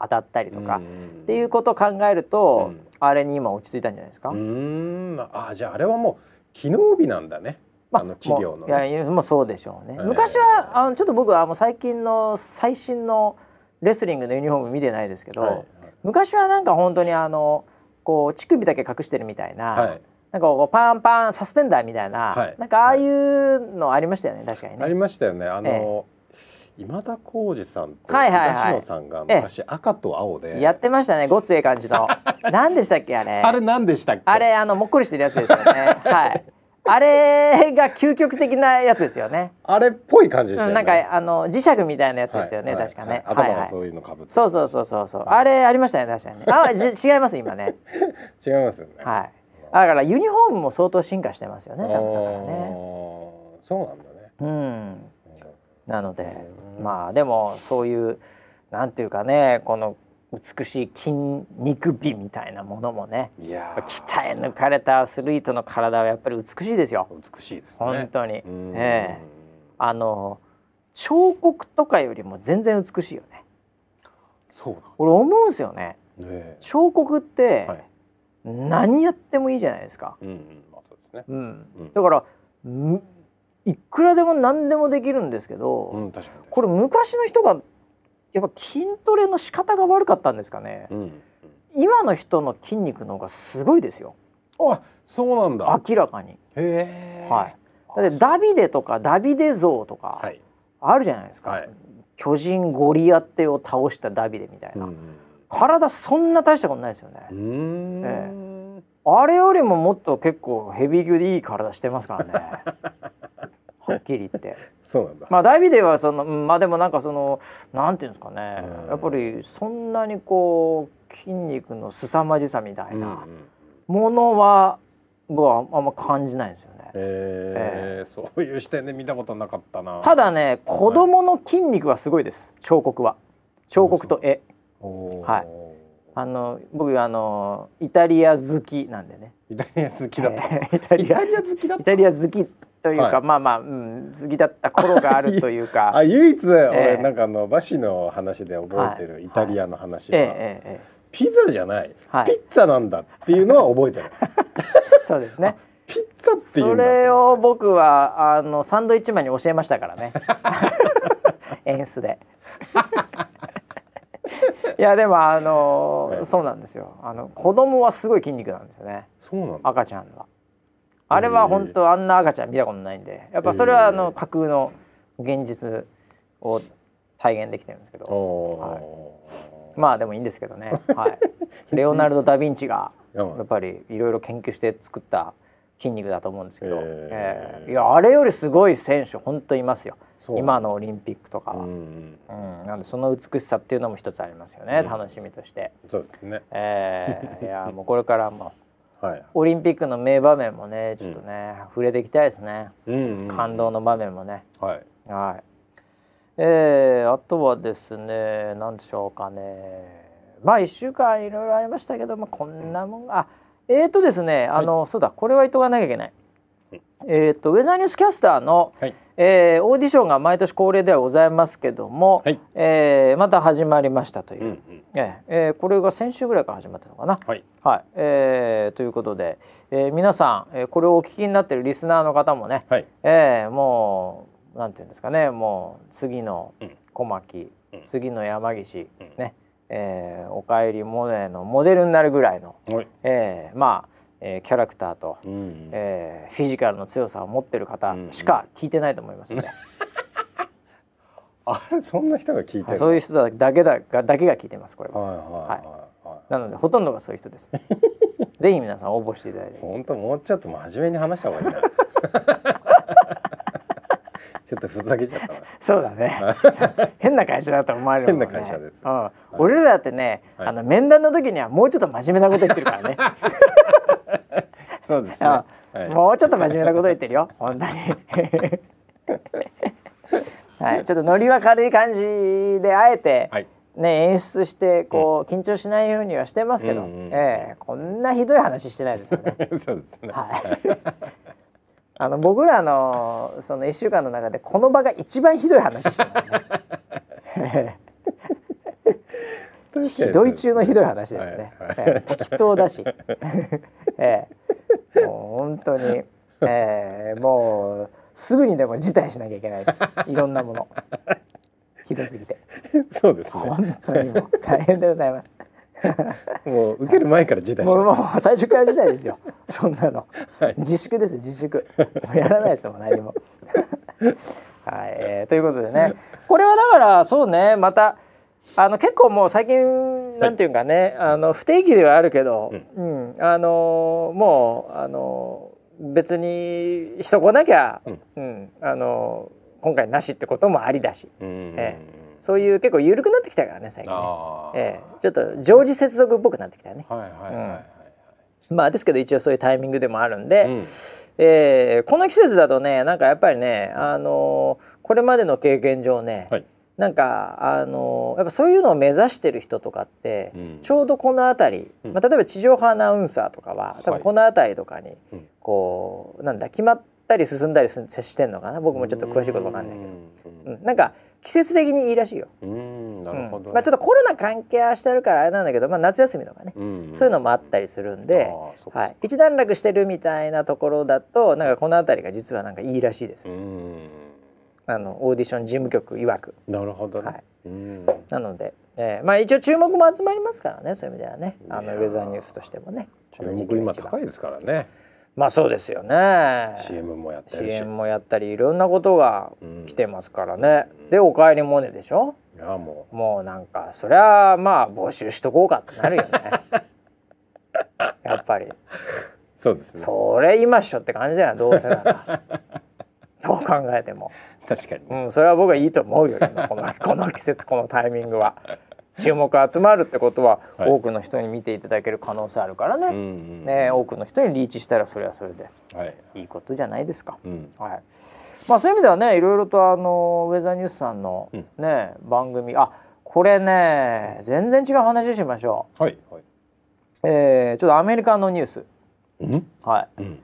当たったりとか、っていうことを考えると、うん、あれに今落ち着いたんじゃないですか？うん。あじゃああれはもう機能美なんだね。まあ、の企業の、ね、いやもうそうでしょうね。昔はあのちょっと僕はもう最近の最新のレスリングのユニフォーム見てないですけど、はい、昔はなんか本当にあのこう乳首だけ隠してるみたいな、はい、なんかこうパンパンサスペンダーみたいな、はい、なんかああいうのありましたよね、確かにね。ありましたよね。あの、今田耕司さんと東野さんが昔赤と青で、やってましたねごつええ感じの。[LAUGHS] 何でしたっけあれ。あれ何でしたっけ？あれあのもっこりしてるやつですよね。[LAUGHS] はいあれが究極的なやつですよね。あれっぽい感じでした、ね、なんかあの磁石みたいなやつですよね、確かね。頭がそういうのかぶって、そうそうそうそうそう、あれありましたね確かにね。あじ [LAUGHS] 違います今ね。違いますよね。はい。だからユニフォームも相当進化してますよね。多分だからね。そうなんだね。うん。なのでまあでもそういうなんていうかねこの美しい筋肉美みたいなものもね。いや鍛え抜かれたアスリートの体はやっぱり美しいですよ。美しいです、ね、本当に。ええ。あの彫刻とかよりも全然美しいよね。そう俺思うんですよね、ね、彫刻って、何やってもいいじゃないですか、うんうん。まあそうですね。うん、だからいくらでも何でもできるんですけど、うん、これ昔の人がやっぱ筋トレの仕方が悪かったんですかね、うん。うん、今の人の筋肉の方がすごいですよ。あそうなんだ。明らかに。へえ、はい、だってダビデとかダビデ像とかあるじゃないですか、はい、巨人ゴリアテを倒したダビデみたいな、うん、体そんな大したことないですよね、ええ、あれよりももっと結構ヘビー級でいい体してますからね [LAUGHS] はっきり言って [LAUGHS] そうなんだまあダイビデはそのまあでもなんかそのなんていうんですかねやっぱりそんなにこう筋肉の凄まじさみたいなものは僕はあんま感じないんですよね。えー、えー、そういう視点で見たことなかったな。ただね子供の筋肉はすごいです、彫刻は。彫刻と絵。はい。あの僕あのイタリア好きなんでね。イタリア好きだった。[LAUGHS] えー、イタリア好きだった。イタリア好きというか、はい、まあまあ、うん、好きだった頃があるというか。[LAUGHS] あ唯一、俺なんかあのバシの話で覚えてるイタリアの話は、はい。ええピザじゃない、はい、ピッツァなんだっていうのは覚えてる。[LAUGHS] そうですね。ピッツァっていうそれを僕はあのサンドイッチマンに教えましたからね。[LAUGHS] 演出で。いやでもあの、はい、そうなんですよ。あの子供はすごい筋肉なんですよね。そうなん赤ちゃんはあれは本当あんな赤ちゃん見たことないんでやっぱそれはあの架空の現実を体現できてるんですけど、はい、まあでもいいんですけどね、はい、[LAUGHS] レオナルド・ダ・ヴィンチがやっぱりいろいろ研究して作った筋肉だと思うんですけど、えー、いやあれよりすごい選手本当いますよ。今のオリンピックとか。は、うん、うん、なんでその美しさっていうのも一つありますよね、うん、楽しみとして。そうですね、えー、いやもうこれからもはい、オリンピックの名場面もねちょっとね、うん、触れていきたいですね、うんうんうん、感動の場面もね。はい、はい、えー、あとはですね何でしょうかね。まあ1週間いろいろありましたけどもこんなもんあえっ、ー、とですねあの、はい、そうだこれは言っとかなきゃいけない、えっ、ー、とウェザーニュースキャスターの、はいえー、オーディションが毎年恒例ではございますけども、はい、えー、また始まりましたという、うんうん、ええー、これが先週ぐらいから始まったのかな？はい、はい、えー、ということで、えー、皆さん、えー、これをお聞きになっているリスナーの方もね、はい、えー、もうなんていうんですかねもう次の小牧、うん、次の山岸、うん、ね、えー、おかえりモネのモデルになるぐらいの、はい、えー、まあえー、キャラクターと、うん、えー、フィジカルの強さを持ってる方しか聞いてないと思いますね。あそんな人が聞いてるそういう人だけだがだけが聞いてますこれは。はいはいはいはい、なのでほとんどがそういう人です。[LAUGHS] ぜひ皆さん応募していただいて。本当もうちょっと真面目に話した方がいいな。[LAUGHS] ちょっとふざけちゃったそうだね。[LAUGHS] 変な会社だと思われる、ね、変な会社です。うん、俺らってね、あの面談の時にはもうちょっと真面目なこと言ってるからね。そうですね、はい、もうちょっと真面目なこと言ってるよ。[LAUGHS] 本当に。はい。ちょっとノリは軽い感じであえて、はい、ね演出してこう、緊張しないようにはしてますけど、うんうん、えー、こんなひどい話してないですよね。[LAUGHS] そうですね。はい。[LAUGHS] あの僕らのその一週間の中でこの場が一番ひどい話してますね。ひどい中のひどい話ですね、はい。はい、適当だし、えーもう本当に、えー、もうすぐにでも辞退しなきゃいけないです。いろんなもの。ひどすぎて。そうですね。本当にもう大変でございます。もう受ける前から辞退もうもう最初から辞退ですよ。そんなの、はい、自粛です自粛。やらないですもん何も。はい、えー、ということでね。これはだからそうねまたあの結構もう最近なんていうかね、はい、あの不定期ではあるけど、うん、うん、あのもうあの別に人来なきゃ、うん、うん、あの今回なしってこともありだし、えー、そういう結構緩くなってきたからね最近ね、えー、ちょっと常時接続っぽくなってきたね。はいはいはい、はいうん、まあですけど一応そういうタイミングでもあるんで、うん、えー、この季節だとねなんかやっぱりねあのこれまでの経験上ね、はいなんかあのやっぱそういうのを目指してる人とかって、うん、ちょうどこの辺り、うん、まあ、例えば地上波アナウンサーとかは多分この辺りとかに、はい、こうなんだ決まったり進んだりしてんのかな僕もちょっと詳しいことわかんないけど、うん、なんか季節的にいいらしいよ。なるほど、まあ、ちょっとコロナ関係はしてるからあれなんだけど、まあ、夏休みとかね、そういうのもあったりするんで、はい、一段落してるみたいなところだとなんかこの辺りが実はなんかいいらしいです。あのオーディション事務局曰く。なるほど、ね、はい、なので、えー、まあ一応注目も集まりますからねそういう意味ではねあのウェザーニュースとしてもね。注目今高いですからね。まあそうですよね。CM もやったり CM もやったりいろんなことが来てますからね。うん、でおかえりモネでしょ？いやもうもうなんかそりゃまあ募集しとこうかってなるよね。[LAUGHS] やっぱり。そうですね。それ今っしょって感じだよどうせなら。[LAUGHS] どう考えても。確かに、うん、それは僕はいいと思うよこの [LAUGHS] この季節このタイミングは。注目集まるってことは、はい、多くの人に見ていただける可能性あるからね。うんうん、ね多くの人にリーチしたらそれはそれで、はい、いいことじゃないですか。うん、はい。まあ、そういう意味ではねいろいろとあのウェザーニュースさんのね、うん、番組あこれね全然違う話しましょう。はい、はい、えー、ちょっとアメリカのニュース。うん、はい、うん、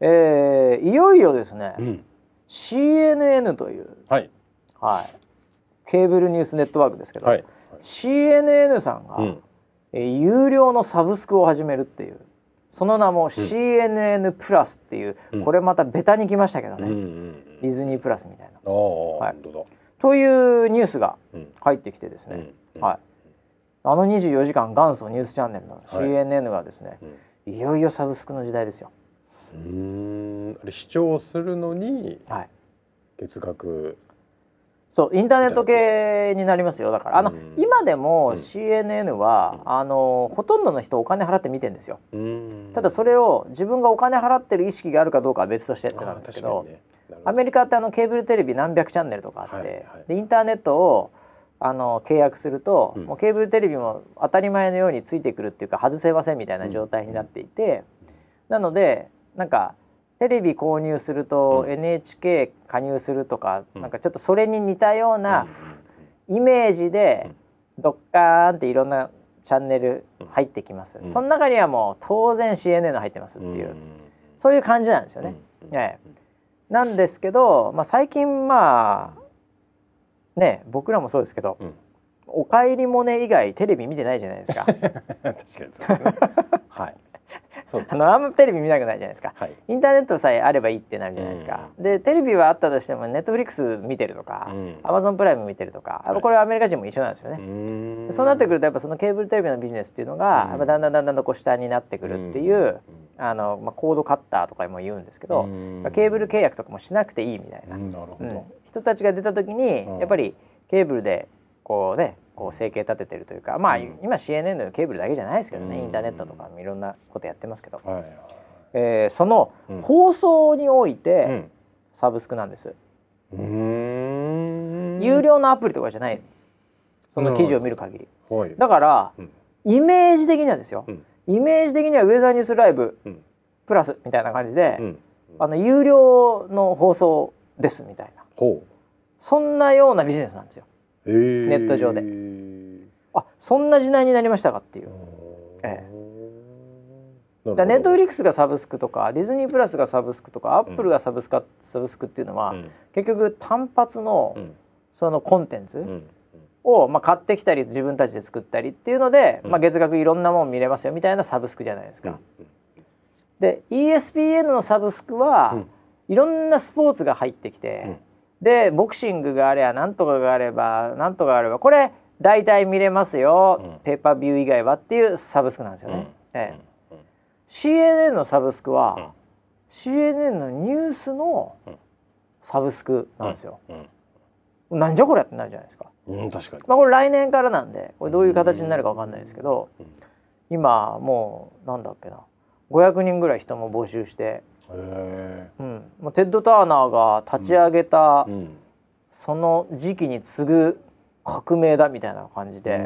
えー、いよいよですね、うん CNN という、はい、はい、ケーブルニュースネットワークですけど、はい、CNN さんが、うん、え有料のサブスクを始めるっていうその名も CNN プラスっていう、うん、これまたベタにきましたけどね、うんうんうん、ディズニープラスみたいな。はい、というニュースが入ってきてですね、うん、はい、あの24時間元祖ニュースチャンネルの CNN がですね、はい、いよいよサブスクの時代ですよ。うん。あれ視聴するのに月額、そうインターネット系になりますよ。だからあの、今でも CNN は、うん、あのほとんどの人お金払って見てんですよ、ただそれを自分がお金払ってる意識があるかどうかは別としてってなんですけど、ね、アメリカってあのケーブルテレビ何百チャンネルとかあって、はいはい、でインターネットをあの契約すると、うん、もうケーブルテレビも当たり前のようについてくるっていうか外せませんみたいな状態になっていて、なのでなんかテレビ購入すると NHK 加入するとか、うん、なんかちょっとそれに似たようなイメージでドッカーンっていろんなチャンネル入ってきます、うん、その中にはもう当然 CNN 入ってますっていう、うん、そういう感じなんですよね。ねなんですけど、まあ、最近まあね僕らもそうですけど、おかえりモネ以外テレビ見てないじゃないですか。[LAUGHS] 確かにそうですね。はい。あのあんまテレビ見たくないじゃないですか、はい、インターネットさえあればいいってなるじゃないですか、うん、でテレビはあったとしてもネットフリックス見てるとか、アマゾンプライム見てるとか、はい、これはアメリカ人も一緒なんですよね、そうなってくるとやっぱそのケーブルテレビのビジネスっていうのが、やっぱだんだんだんだんこう下になってくるっていう、あのまあ、コードカッターとかも言うんですけど、まあ、ケーブル契約とかもしなくていいみたいな、うん、人たちが出た時にやっぱりケーブルでこうねこう生計立ててるというかまあ、今 CNN のケーブルだけじゃないですけどね、インターネットとかもいろんなことやってますけど、はい、えー、その放送においてサブスクなんです。有料のアプリとかじゃないその記事を見る限り、はい、だから、イメージ的にはですよ、イメージ的にはウェザーニュースライブプラスみたいな感じで、あの有料の放送ですみたいな。そんなようなビジネスなんですよ。ネット上で。あそんな時代になりましたかっていう。ええ、だネットフリックスがサブスクとかディズニープラスがサブスクとかアップルがサブスク、うん、サブスクっていうのは、うん、結局単発の、うん、そのコンテンツを、まあ、買ってきたり自分たちで作ったりっていうので、まあ、月額いろんなもん見れますよみたいなサブスクじゃないですか。で ESPN のサブスクは、いろんなスポーツが入ってきて、でボクシングがあればなんとかがあればなんとかあればこれ大体見れますよ、うん、ペーパービュー以外はっていうサブスクなんですよね。うん、ええ、CNN のサブスクは、うん、CNN のニュースのサブスクなんですよ。うん、なんじゃこりゃってなるじゃないですか。うん、確かに。まあこれ来年からなんでこれどういう形になるかわかんないですけど、今もうなんだっけな。500人ぐらい人も募集して。うん、もうテッド・ターナーが立ち上げた、その時期に次ぐ革命だみたいな感じで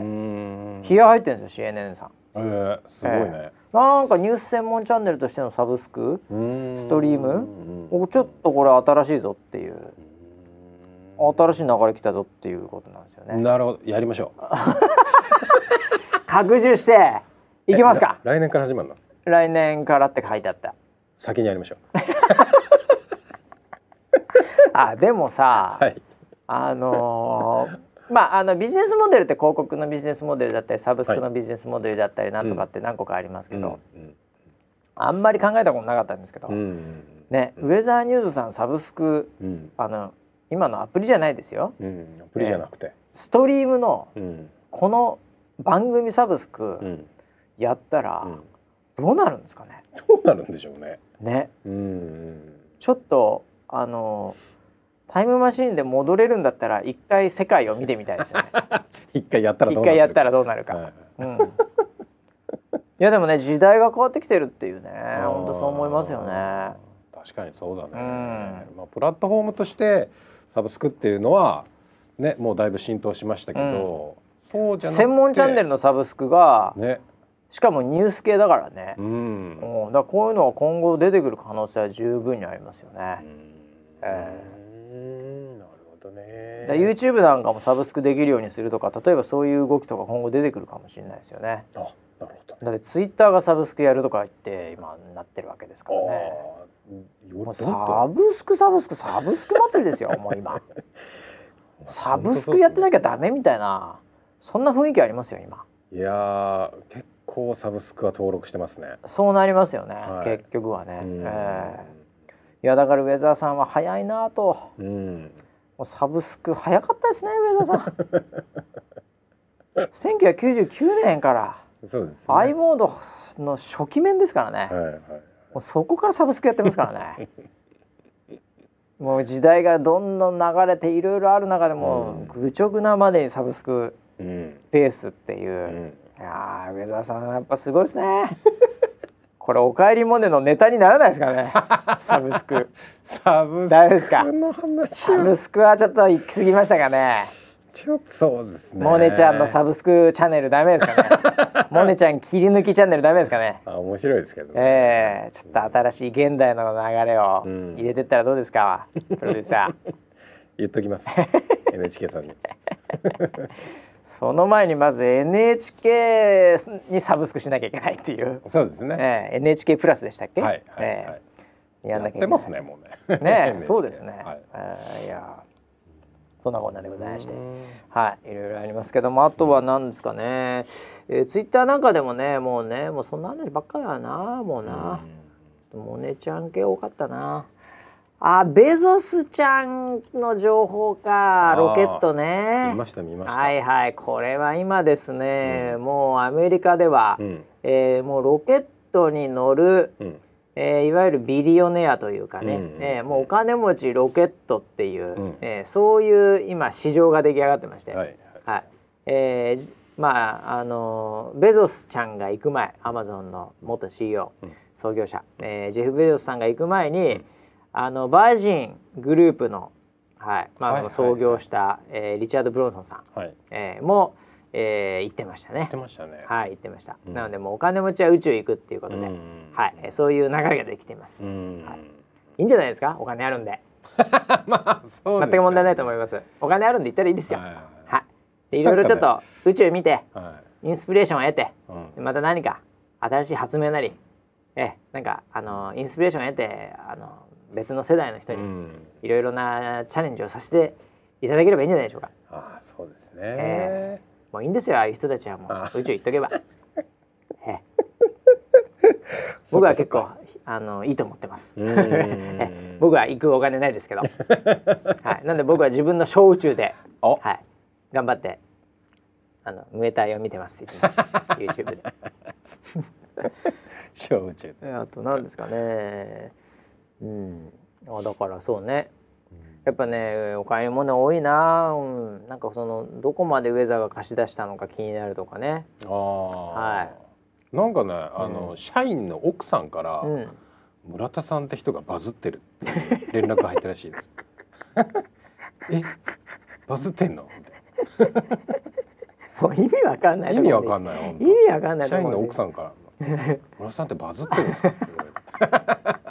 気合入ってるんですよ CNN さん。えー、すごいね、えー、なんかニュース専門チャンネルとしてのサブスクストリーム？ちょっとこれ新しいぞっていう新しい流れ来たぞっていうことなんですよね。なるほどやりましょう。[LAUGHS] 拡充していきますか。来年から始まるの？来年からって書いてあった。先にやりましょう。[LAUGHS] あでもさ、はい、あのーまあ、あのビジネスモデルって広告のビジネスモデルだったりサブスクのビジネスモデルだったりなんとかって何個かありますけど、あんまり考えたことなかったんですけど、ね、ウェザーニューズさんサブスク、あの今のアプリじゃないですよ、アプリじゃなくて、ストリームのこの番組サブスクやったらどうなるんですかね、どうなるんでしょうね。ね、ちょっとあのタイムマシーンで戻れるんだったら一回世界を見てみたいですよね。[LAUGHS] 一回やったらどうなるか。一回やったらどうなるか。はいうん、いやでもね時代が変わってきてるっていうね本当そう思いますよね。確かにそうだね。うん、まあプラットフォームとしてサブスクっていうのはねもうだいぶ浸透しましたけど、うん、そうじゃなくて専門チャンネルのサブスクが、ね、しかもニュース系だからね。うん。だからこういうのは今後出てくる可能性は十分にありますよね。うん、えーどね YouTube なんかもサブスクできるようにするとか例えばそういう動きとか今後出てくるかもしれないですよね。あなるほど、だってツイッターがサブスクやるとか言って今なってるわけですからね。もうサブスクサブスクサブスク祭りですよ [LAUGHS] もう今。サブスクやってなきゃダメみたいなそんな雰囲気ありますよ今。いや結構サブスクは登録してますね。そうなりますよね、はい、結局はね。えー、いやだからウェザーさんは早いなと。うん。もうサブスク早かったですね上田さん。[LAUGHS] 1999年から。そうです、ね、i モードの初期面ですからね、はいはい、もうそこからサブスクやってますからね。[LAUGHS] もう時代がどんどん流れていろいろある中でも、うん、愚直なまでにサブスクペースっていう、うん、いや上澤さんやっぱすごいですね。[LAUGHS] これおかえりモネのネタにならないですかね。[LAUGHS] サブスク。サブスクですか？サブスクはちょっと行き過ぎましたかね。ちょっとそうですね。モネちゃんのサブスクチャンネルダメですかね。[LAUGHS] モネちゃん切り抜きチャンネルダメですかね。あ面白いですけど、ね、ええー、ちょっと新しい現代の流れを入れてったらどうですか、うん、プロデューサー。言っときます。NHK さんにその前にまず NHK にサブスクしなきゃいけないっていう。そうですね、えー、NHK プラスでしたっけ？はいはい、えー、やんなきゃいけない。ますねもうね。ね [LAUGHS] そうですね、はい、えー、いやそんなこんなでございまして。はいいろいろありますけどもあとは何ですかね、えー、ツイッターなんかでもねもうねもうそんな話ばっかりだなもうな。モネちゃん系多かったなあベゾスちゃんの情報か。ロケットね。見ました見ました。はいはい。これは今ですね、うん、もうアメリカでは、うん、えー、もうロケットに乗る、うん、えー、いわゆるビリオネアというかね、うん、えー、もうお金持ちロケットっていう、うん、えー、そういう今市場が出来上がってまして、はい、はい、えー、まああのベゾスちゃんが行く前アマゾンの元 CEO、創業者、えー、ジェフ・ベゾスさんが行く前に、あのバージングループの、はいまあ、はい、創業した、はい、えー、リチャード・ブロンソンさん、はい、えー、も、えー、言ってましたね。言ってましたね。はい言ってました。うん、なのでもうお金持ちは宇宙行くっていうことで、はい、そういう流れができています。はい、いいんじゃないですか？お金あるんで。[LAUGHS] まあそう、ね、全く問題ないと思います。お金あるんで言ったらいいですよ。はい。でいろいろちょっと宇宙見て、はい、インスピレーションを得て、うん、また何か新しい発明なり、えなんかあのインスピレーションを得てあの別の世代の人にいろいろなチャレンジをさせていただければいいんじゃないでしょうか。あそうですね、えー、もういいんですよああいう人たちはもう。[LAUGHS] 宇宙行っとけば。えー、僕は結構あのいいと思ってます。[LAUGHS] 僕は行くお金ないですけど、[LAUGHS] はい、なんで僕は自分の小宇宙で、はい、頑張ってあのムエタイを見てますいつも。YouTube で。小宇宙。あと何ですかね。うん。あだからそうね。やっぱねお買い物多いな、うん、なんかそのどこまでウェザーが貸し出したのか気になるとかね。あはい。なんかねあの、うん、社員の奥さんから、うん、村田さんって人がバズってるって連絡入ったらしいです。[LAUGHS] え？バズってんの？もう意味わかんない意味わかんない意味わかんない社員の奥さんから「村田さんってバズってるんですか?」って言われて。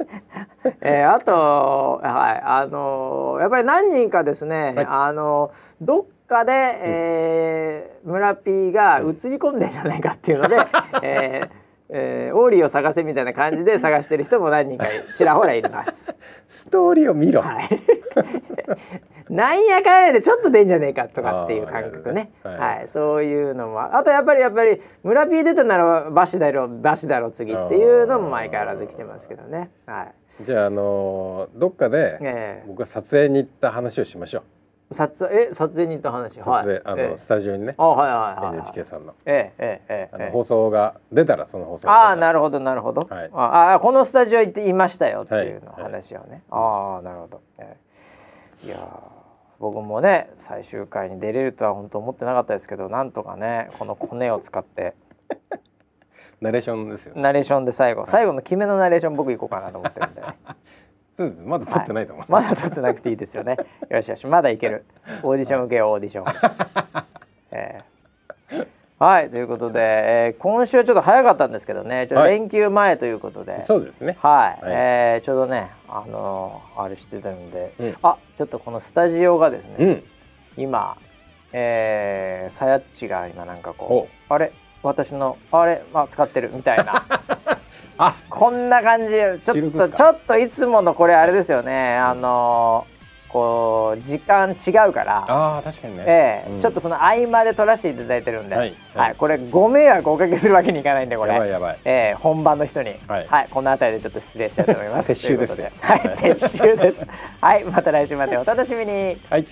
[LAUGHS] えー、あと、はい、あのー、やっぱり何人かですね、はい、あのー、どっかで、えー、村 P が映り込んでんじゃないかっていうので、[LAUGHS] えーえー、オーリーを探せみたいな感じで探してる人も何人かちらほらいます。[LAUGHS] ストーリーを見ろ。はい。[LAUGHS] なんやかんやでちょっと出んじゃねえかとかっていう感覚ね、はい、はい、そういうのも。あとやっぱりやっぱり村 P 出たならバシだろバシだろ次っていうのも毎回変わらず来てますけどね。はい。じゃああのー、どっかで僕が撮影に行った話をしましょう。撮影え撮影に行った話？撮影、はい、あの、えスタジオにね。あはいはいはい、NHK さんの。ええええあの放送が出たらその放送ああなるほどなるほど、はい、ああこのスタジオ行っていましたよっていうの話をね、はい、ああなるほど、ええ、いや僕もね最終回に出れるとは本当思ってなかったですけどなんとかねこのコネを使って。[LAUGHS] ナレーションですよ、ね、ナレーションで最後、最後の決めのナレーション僕行こうかなと思ってるんで、ね [LAUGHS] そうです。まだ撮ってないと思う、はい、まだ撮ってなくていいですよね。よしよしまだいける。オーディション受けようオーディション、[LAUGHS] えー、はいということで、えー、今週はちょっと早かったんですけどねちょっと連休前ということで、はい、そうですね。はい、はい、えー、ちょうどねあのー、あれしてたんで、うん、あちょっとこのスタジオがですね、うん、今えー、さやっちが今なんかこうあれ私のあれ、まあ、使ってるみたいな。[LAUGHS] あ。こんな感じちょっとちょっといつものこれあれですよね。あのこう時間違うからあ確かにね、えー、うん、ちょっとその合間で撮らせていただいてるんで、はい、はい。はい、これご迷惑おかけするわけにいかないんでこれ。やばいやばい、えー、本番の人に、はい、はい、この辺りでちょっと失礼したいと思います。[LAUGHS] [LAUGHS] 撤収です。はい撤収です。はいまた来週までお楽しみに。はい